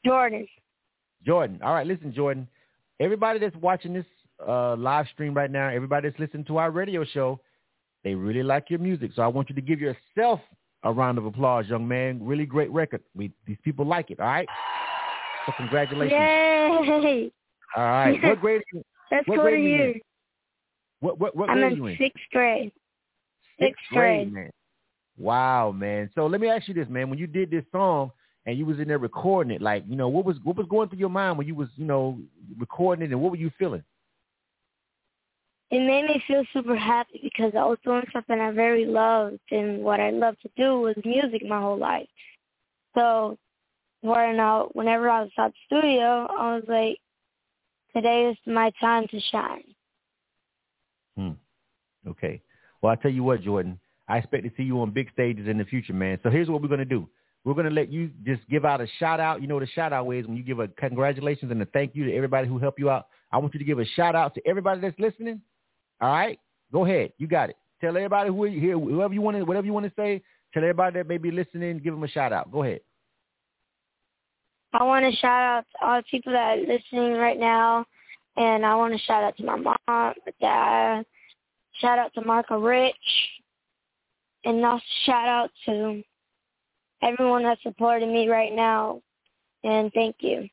Jordan. Jordan. All right, listen, Jordan. Everybody that's watching this uh, live stream right now, everybody that's listening to our radio show, they really like your music. So I want you to give yourself a round of applause, young man. Really great record. We these people like it. All right. So congratulations. Yay! All right. What grade? You, That's what grade you hear. What what what I'm grade are in you in? sixth grade. Sixth grade. man. Wow, man. So let me ask you this, man. When you did this song and you was in there recording it, like, you know, what was what was going through your mind when you was, you know, recording it and what were you feeling? It made me feel super happy because I was doing something I very loved and what I loved to do was music my whole life. So when I, whenever I was at the studio, I was like, today is my time to shine. Hmm. Okay. Well, I tell you what, Jordan, I expect to see you on big stages in the future, man. So here's what we're gonna do. We're gonna let you just give out a shout out. You know what a shout out is when you give a congratulations and a thank you to everybody who helped you out. I want you to give a shout out to everybody that's listening. All right, go ahead. You got it. Tell everybody who you here, whoever you want to, whatever you want to say. Tell everybody that may be listening. Give them a shout out. Go ahead. I want to shout out to all the people that are listening right now, and I want to shout out to my mom, my dad, shout out to Marco Rich, and also shout out to everyone that's supporting me right now, and thank you.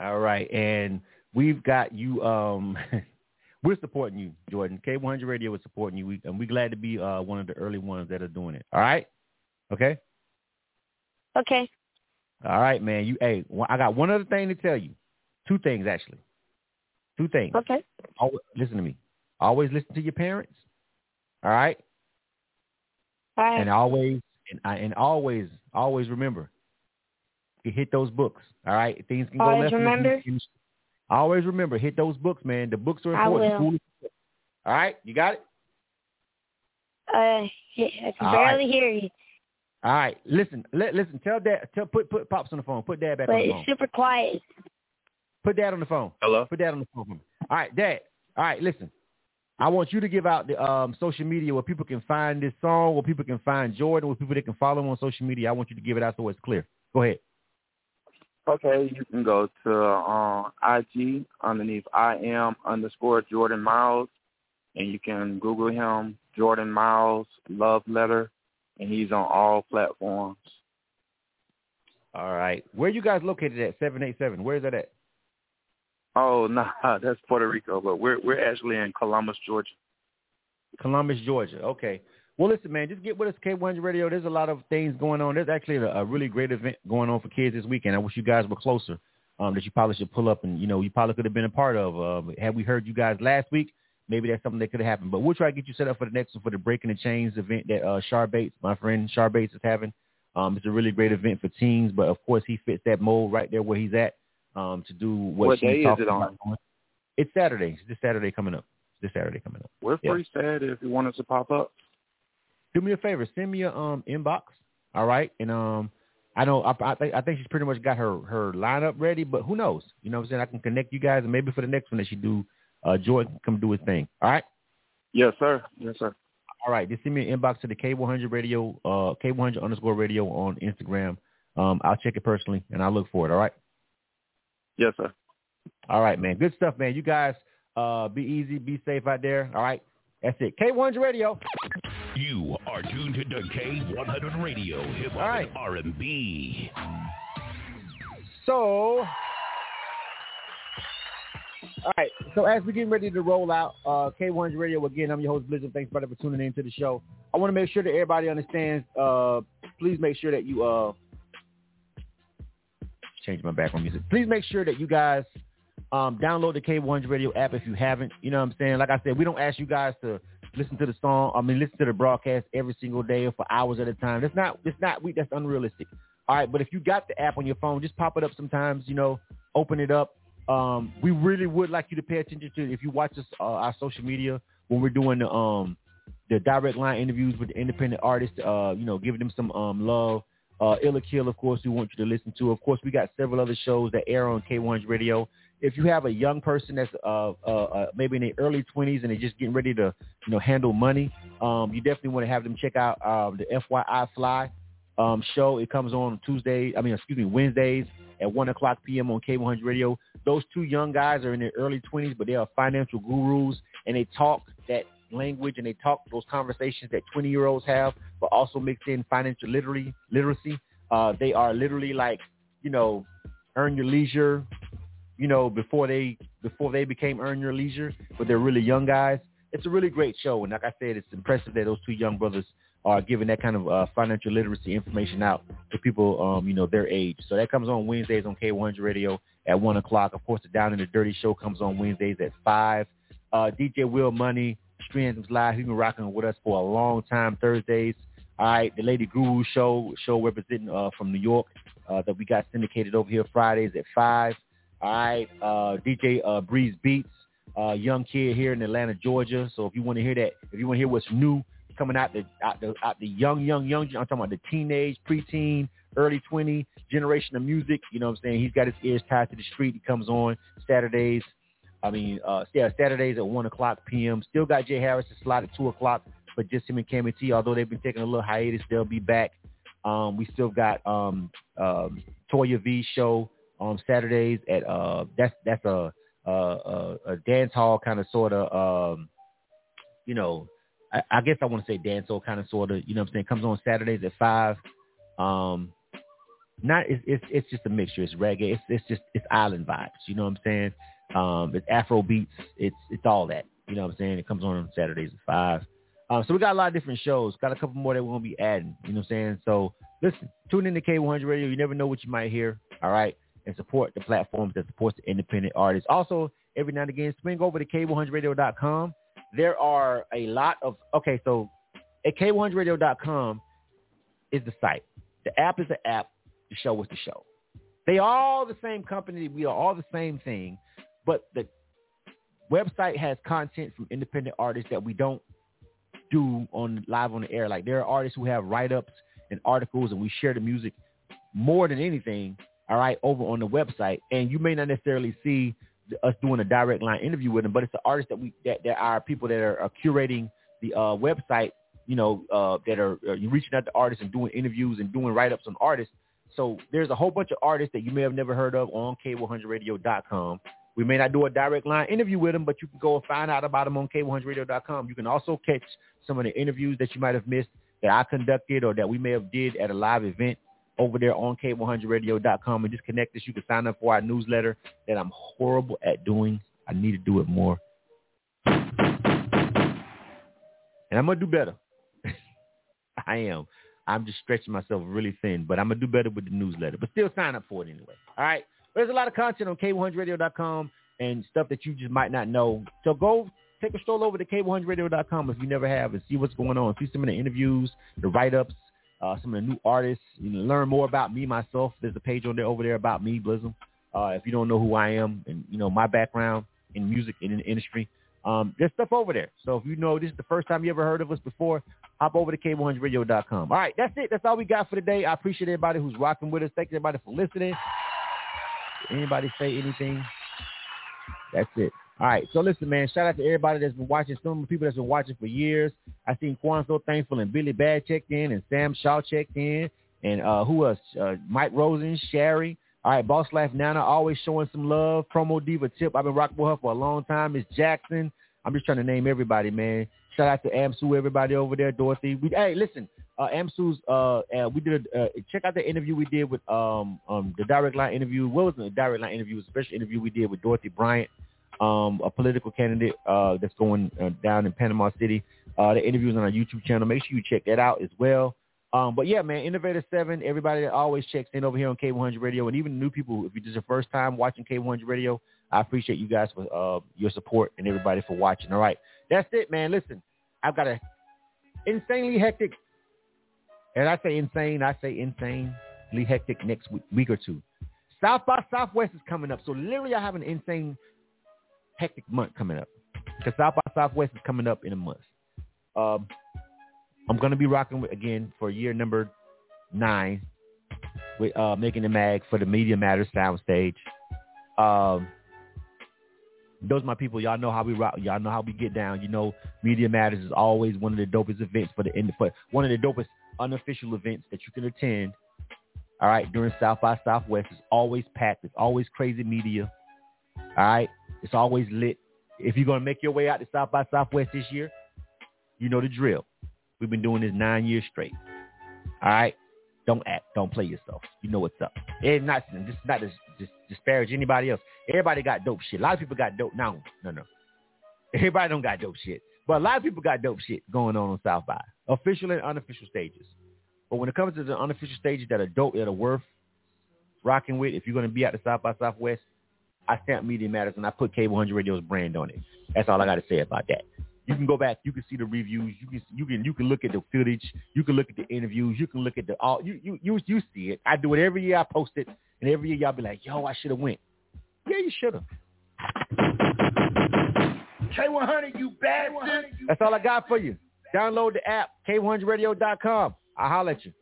All right, and we've got you. Um, we're supporting you, Jordan. K100 Radio is supporting you, we, and we're glad to be uh, one of the early ones that are doing it. All right, okay. Okay. All right, man. You, hey, I got one other thing to tell you. Two things actually. Two things. Okay. Always, listen to me. Always listen to your parents. All right. All right. And always and I, and always always remember. You hit those books. All right. Things can go Always left. in the- remember? in- always remember. Hit those books, man. The books are important. I important. will. All right. You got it. Uh, yeah, I can All barely right. hear you, All right. Listen. Let, listen. Tell dad. Tell put put pops on the phone. Put dad back but on the phone. it's super quiet. Put dad on the phone. Hello. Put dad on the phone. for me. All right, dad. All right, listen. I want you to give out the um, social media where people can find this song, where people can find Jordan, where people that can follow him on social media. I want you to give it out so it's clear. Go ahead. Okay, you can go to uh, IG underneath I am underscore Jordan Miles, and you can Google him Jordan Miles Love Letter, and he's on all platforms. All right. Where you guys located at? Seven eight seven. Where is that at? Oh no, that's Puerto Rico, but we're we're actually in Columbus, Georgia. Columbus, Georgia. Okay. Well, listen, man, just get with us, K100 Radio. There's a lot of things going on. There's actually a, a really great event going on for kids this weekend. I wish you guys were closer. Um, that you probably should pull up and you know you probably could have been a part of. Uh, had we heard you guys last week, maybe that's something that could have happened. But we'll try to get you set up for the next one for the Breaking the Chains event that uh, Shar Bates, my friend Shar Bates, is having. Um, it's a really great event for teens, but of course he fits that mold right there where he's at um, to do what, What she's day is it on? about. It's Saturday. It's this Saturday coming up. This Saturday coming up. We're Yeah. free Saturday if you want us to pop up. do me a favor, send me a um inbox, all right? And um, I know I, I think I think she's pretty much got her her lineup ready, but who knows? You know what I'm saying? I can connect you guys, and maybe for the next one that she do, uh, Jordan can come do his thing. All right. Yes, sir. Yes, sir. All right. Just send me an inbox to the K100 Radio, uh, K100 underscore Radio on Instagram. Um, I'll check it personally, and I'll look for it. All right. Yes, sir. All right, man. Good stuff, man. You guys, uh, be easy, be safe out there. All right. That's it. K100 Radio. You are tuned to K100 Radio, hip hop and R&B. So, all right. So as we're getting ready to roll out uh, K100 Radio again, I'm your host Blizzard. Thanks, brother, for tuning in to the show. I want to make sure that everybody understands. Uh, please make sure that you uh, change my background music. Please make sure that you guys um, download the K100 Radio app if you haven't. You know what I'm saying? Like I said, we don't ask you guys to listen to the song. I mean, listen to the broadcast every single day or for hours at a time. That's not. That's not. We. That's unrealistic. All right, but if you got the app on your phone, just pop it up sometimes. You know, open it up. Um, we really would like you to pay attention to if you watch us uh, our social media when we're doing the um the direct line interviews with the independent artists. Uh, you know, giving them some um love. Uh, Ill or Kill, of course, we want you to listen to. Of course, we got several other shows that air on K1's radio. If you have a young person that's uh, uh, uh, maybe in their early 20s and they're just getting ready to, you know, handle money, um, you definitely want to have them check out um, the FYI Fly um, show. It comes on Tuesday, I mean, excuse me, Wednesdays at 1 o'clock p.m. on K100 Radio. Those two young guys are in their early 20s, but they are financial gurus, and they talk that language and they talk those conversations that 20-year-olds have, but also mix in financial literary, literacy. Uh, they are literally like, you know, earn your leisure, you know, before they before they became earn your leisure, but they're really young guys. It's a really great show, and like I said, it's impressive that those two young brothers are giving that kind of uh, financial literacy information out to people, um, you know, their age. So that comes on Wednesdays on K100 Radio at one o'clock. Of course, the Down in the Dirty show comes on Wednesdays at five. Uh, DJ Will Money streams live. He's been rocking with us for a long time. Thursdays. All right, the Lady Guru show show representing uh, from New York uh, that we got syndicated over here Fridays at five. All right, uh, DJ uh, Breeze Beats, uh, young kid here in Atlanta, Georgia. So if you want to hear that, if you want to hear what's new coming out the out the out the young, young, young. I'm talking about the teenage, preteen, early 20 generation of music. You know what I'm saying? He's got his ears tied to the street. He comes on Saturdays. I mean, uh, yeah, Saturdays at one o'clock p.m. Still got Jay Harris slot at two o'clock, but just him and Cammy T. Although they've been taking a little hiatus, they'll be back. Um, we still got um, um, Toya V show on Saturdays at uh, that's that's a a, a, a dance hall kind of sort of um, you know I, I guess I want to say dance hall kind of sort of you know what I'm saying comes on Saturdays at five. Um, not it's, it's it's just a mixture. It's reggae. It's it's just it's island vibes. You know what I'm saying? Um, it's Afro beats. It's it's all that. You know what I'm saying? It comes on on Saturdays at five. Um, so we got a lot of different shows. Got a couple more that we're gonna be adding. You know what I'm saying? So listen, tune in to K100 Radio. You never know what you might hear. All right, and support the platforms that supports the independent artists. Also, every now and again, swing over to K100Radio.com. There are a lot of okay. So at K100Radio.com is the site. The app is the app. The show is the show. They all the same company. We are all the same thing, but the website has content from independent artists that we don't do on live on the air. Like there are artists who have write ups and articles, and we share the music more than anything. All right, over on the website, and you may not necessarily see us doing a direct line interview with them, but it's the artists that we that are people that are, are curating the uh, website. You know, uh, that are uh, reaching out to artists and doing interviews and doing write ups on artists so there's a whole bunch of artists that you may have never heard of on K100Radio.com. We may not do a direct line interview with them, but you can go and find out about them on K100Radio.com. You can also catch some of the interviews that you might have missed that I conducted or that we may have did at a live event over there on K100Radio.com and just connect us. You can sign up for our newsletter that I'm horrible at doing. I need to do it more. And I'm going to do better. I am. I'm just stretching myself really thin, but I'm gonna do better with the newsletter. But still sign up for it anyway. All right. There's a lot of content on K100Radio.com and stuff that you just might not know. So go take a stroll over to K100Radio.com if you never have and see what's going on. See some of the interviews, the write-ups, uh, some of the new artists. You know, learn more about me myself. There's a page on there over there about me, Blizzard. Uh, if you don't know who I am and you know my background in music and in the industry, um, there's stuff over there. So if you know this is the first time you ever heard of us before, hop over to K100Radio.com. All right, that's it. That's all we got for today. I appreciate everybody who's rocking with us. Thank everybody for listening. Anybody say anything? That's it. All right, so listen, man. Shout out to everybody that's been watching. Some people that's been watching for years. I seen Quan so thankful, and Billy Bad checked in, and Sam Shaw checked in, and uh, who else? Uh, Mike Rosen, Sherry. All right, Boss Life Nana always showing some love. Promo Diva Tip, I've been rocking with her for a long time. Miss Jackson. I'm just trying to name everybody, man. Shout out to Amsu, everybody over there, Dorothy. We, hey, listen, uh, Amsu's, uh, uh, we did a, uh, check out the interview we did with, um, um, the direct line interview. What was the direct line interview? It was a special interview we did with Dorothy Bryant, um, a political candidate, uh, that's going uh, down in Panama City. Uh, the interview is on our YouTube channel. Make sure you check that out as well. Um, but yeah, man, Innovator Seven, everybody that always checks in over here on K100 Radio, and even new people, if it's your first time watching K100 Radio, I appreciate you guys for uh, your support and everybody for watching. All right, that's it, man. Listen, I've got a insanely hectic, and I say insane, I say insanely hectic next week, week or two. South by Southwest is coming up, so literally I have an insane hectic month coming up because South by Southwest is coming up in a month. Um, I'm going to be rocking with, again for year number nine with uh, Making It Mag for the Media Matters soundstage. Um, those are my people. Y'all know how we rock. Y'all know how we get down. You know, Media Matters is always one of the dopest events for the end for one of the dopest unofficial events that you can attend. All right, during South by Southwest, it's always packed. It's always crazy media. All right, it's always lit. If you're gonna make your way out to South by Southwest this year, you know the drill. We've been doing this nine years straight. All right. Don't act. Don't play yourself. You know what's up. It's not is not just disparage anybody else. Everybody got dope shit. A lot of people got dope. No, no, no. Everybody don't got dope shit. But a lot of people got dope shit going on on South by. Official and unofficial stages. But when it comes to the unofficial stages that are dope, that are worth rocking with, if you're going to be at the South by Southwest, I stamp Media Matters and I put K100 Radio's brand on it. That's all I got to say about that. You can go back. You can see the reviews. You can you can you can look at the footage. You can look at the interviews. You can look at the all. You you you you see it. I do it every year. I post it, and every year y'all be like, "Yo, I should have went." Yeah, you should have. K100, you bad. That's all I got for you. Download the app, K100radio.com. I'll holler at you.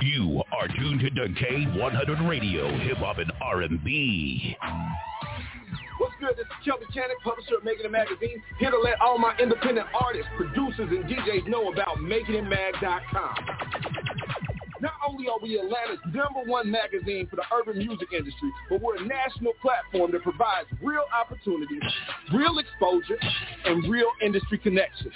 You are tuned to K100 Radio, Hip Hop and R&B. What's good? This is Kelvin Channing, publisher of Making It Magazine, here to let all my independent artists, producers, and DJs know about MakingItMag.com. Not only are we Atlanta's number one magazine for the urban music industry, but we're a national platform that provides real opportunities, real exposure, and real industry connections.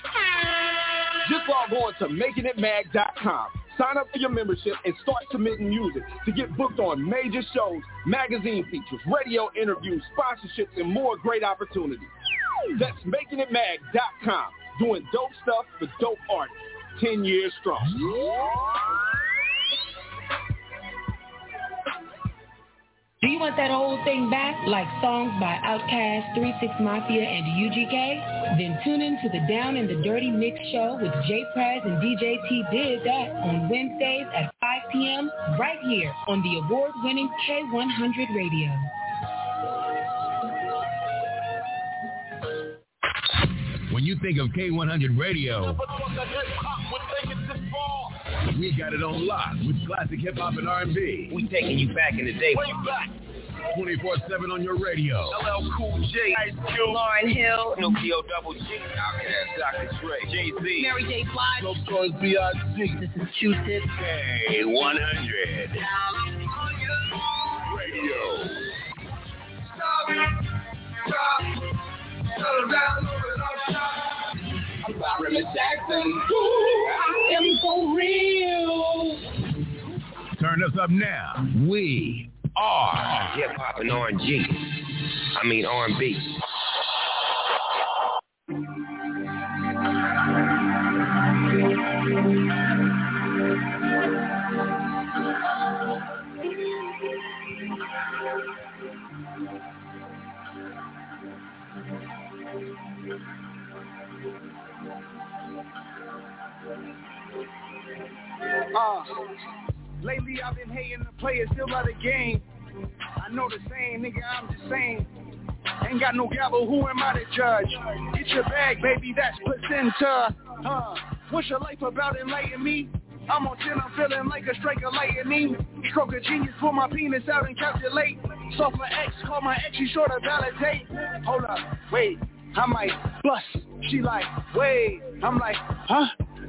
Just log on to makingitmag.com. Sign up for your membership and start submitting music to get booked on major shows, magazine features, radio interviews, sponsorships, and more great opportunities. That's makingitmag.com. Doing dope stuff for dope artists. 10 years strong. Do you want that old thing back, like songs by Outkast, 36 Mafia, and UGK? Then tune in to the Down and the Dirty Mix Show with Jay Prez and DJ T Did That on Wednesdays at 5 p.m. right here on the award-winning K100 Radio. When you think of K100 Radio, we got it on lock with classic hip hop and R&B. We taking you back in the day. Way back. 24-7 on your radio. LL Cool J, Ice Cube, Lauryn Hill, Snoop D-O Double G, Outkast, Dr. Dre, Jay-Z, Mary J. Blige, Snoop Dogg, B.I.G. This is Q-Tip. K100 Radio. I'm Jackson. I am for real. Turn us up now. We are Hip Hop and R&G. I mean R&B. Uh, lately I've been hating the players still out of game. I know the same, nigga, I'm the same. Ain't got no gavel, who am I to judge? Get your bag, baby, that's placenta. Huh, what's your life about enlighten me? I'm on 10, I'm feeling like a strike of lightning. Stroke a genius, pull my penis out and calculate. Soft my ex, call my ex, she sure to validate. Hold up, wait, I might bust. She like, wait, I'm like, huh?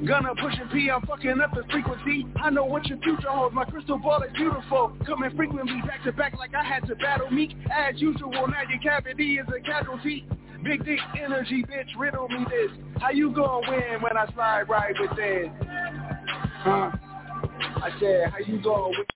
Gonna push a P, I'm fucking up the frequency. I know what your future holds, my crystal ball is beautiful. Coming frequently back to back like I had to battle Meek. As usual, now your cavity is a casualty. Big dick energy, bitch, riddle me this. How you gonna win when I slide right within? Huh? I said, how you gonna win?